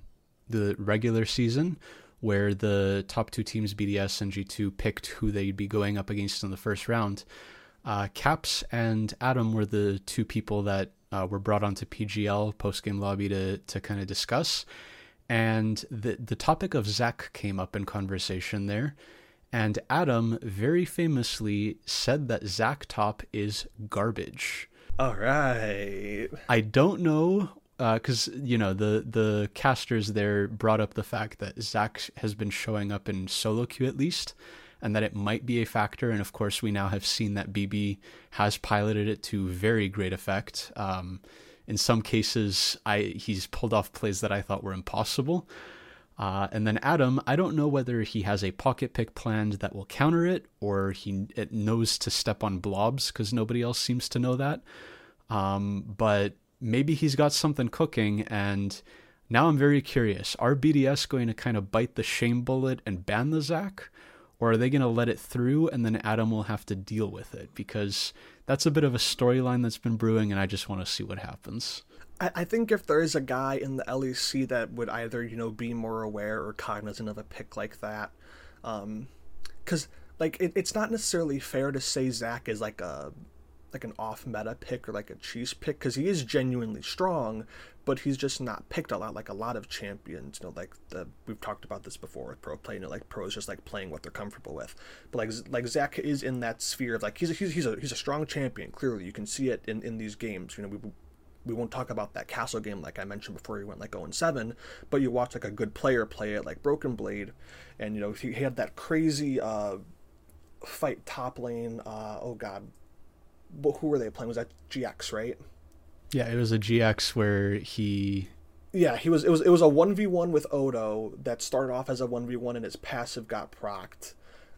the regular season, where the top two teams, BDS and G2, picked who they'd be going up against in the first round. Uh, Caps and Adam were the two people that uh, were brought onto PGL post game lobby to to kind of discuss, and the the topic of Zac came up in conversation there, and Adam very famously said that Zac top is garbage. All right. I don't know because uh, you know the the casters there brought up the fact that Zac has been showing up in solo queue at least, and that it might be a factor. And of course, we now have seen that BB has piloted it to very great effect. Um, in some cases, I he's pulled off plays that I thought were impossible. Uh, and then Adam, I don't know whether he has a pocket pick planned that will counter it, or he knows to step on blobs because nobody else seems to know that. Um, but maybe he's got something cooking and now I'm very curious. Are BDS going to kind of bite the shame bullet and ban the Zac? Or are they going to let it through and then Adam will have to deal with it? Because that's a bit of a storyline that's been brewing and I just want to see what happens. I, think if there is a guy in the LEC that would either, you know, be more aware or cognizant of a pick like that, because, um, like, it, it's not necessarily fair to say Zac is like a like an off meta pick or like a cheese pick because he is genuinely strong, but he's just not picked a lot like a lot of champions. You know, like the we've talked about this before with pro play. You know, like pros just like playing what they're comfortable with. But like like Zac is in that sphere of like he's a, he's he's a he's a strong champion. Clearly, you can see it in in these games. You know, we we won't talk about that castle game like I mentioned before he went like 0 7, but you watch like a good player play it like Broken Blade, and you know he had that crazy uh, fight top lane. Uh, oh god, who were they playing? Was that GX, right? Yeah, it was a GX where he Yeah, he was. It was. It was a one v one with Odo that started off as a one v one, and his passive got procced.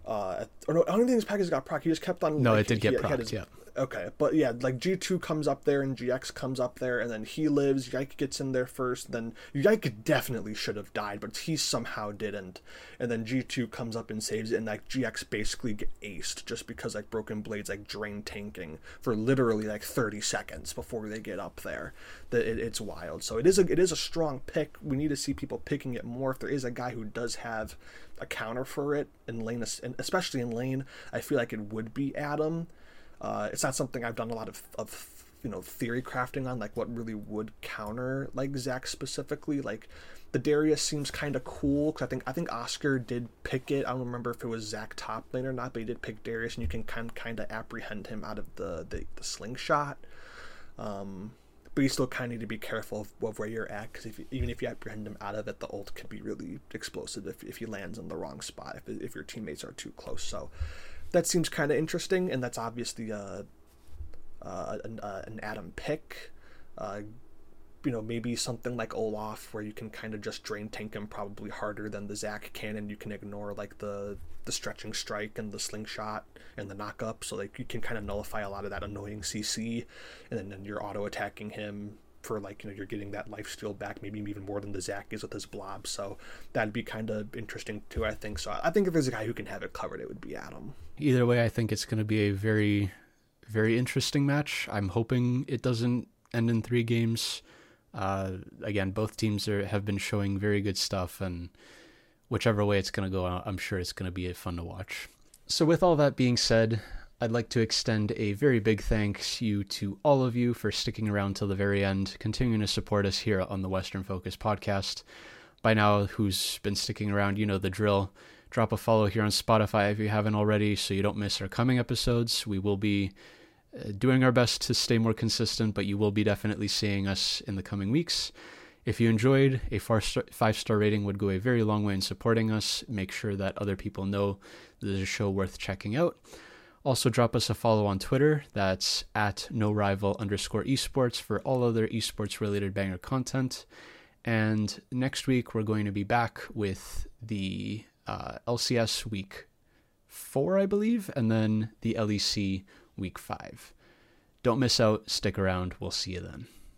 Uh, or no, I don't think his package got procced. He just kept on. No, like, it did get had Yeah. Okay, but yeah, like G two comes up there and GX comes up there, and then he lives. Yike gets in there first. Then Yike definitely should have died, but he somehow didn't. And then G two comes up and saves it, and like GX basically get aced just because like Broken Blades like drain tanking for literally like thirty seconds before they get up there. That it, it's wild. So it is a it is a strong pick. We need to see people picking it more. If there is a guy who does have a counter for it in lane, especially in lane, I feel like it would be Adam. Uh, it's not something I've done a lot of, of you know theory crafting on, like what really would counter like Zac specifically. Like the Darius seems kind of cool because I think I think Oscar did pick it. I don't remember if it was Zac top lane or not, but he did pick Darius, and you can kind kind of apprehend him out of the the, the slingshot. Um, but you still kind of need to be careful of, of where you're at because if even if you apprehend him out of it, the ult could be really explosive if, if he lands in the wrong spot if, if your teammates are too close. So that seems kind of interesting, and that's obviously uh, uh, an, uh, an Adam pick. Uh, you know, maybe something like Olaf, where you can kind of just drain tank him probably harder than the Zac cannon. You can ignore like the the stretching strike and the slingshot and the knock up, so like you can kind of nullify a lot of that annoying CC, and then, then you're auto attacking him for like you know you're getting that life steal back, maybe even more than the Zac is with his blob. So that'd be kind of interesting too. I think so. I think if there's a guy who can have it covered, it would be Adam. Either way, I think it's going to be a very, very interesting match. I'm hoping it doesn't end in three games. Uh, again, both teams are, have been showing very good stuff, and whichever way it's going to go, I'm sure it's going to be fun to watch. So, with all that being said, I'd like to extend a very big thanks you to all of you for sticking around till the very end, continuing to support us here on the Western Focus podcast. By now, who's been sticking around, you know the drill. Drop a follow here on Spotify if you haven't already, so you don't miss our coming episodes. We will be uh, doing our best to stay more consistent, but you will be definitely seeing us in the coming weeks. If you enjoyed, a five star rating would go a very long way in supporting us. Make sure that other people know there's a show worth checking out. Also, drop us a follow on Twitter. That's at no rival underscore esports for all other esports related banger content. And next week, we're going to be back with the uh, LCS week four, I believe, and then the LEC week five. Don't miss out. Stick around. We'll see you then.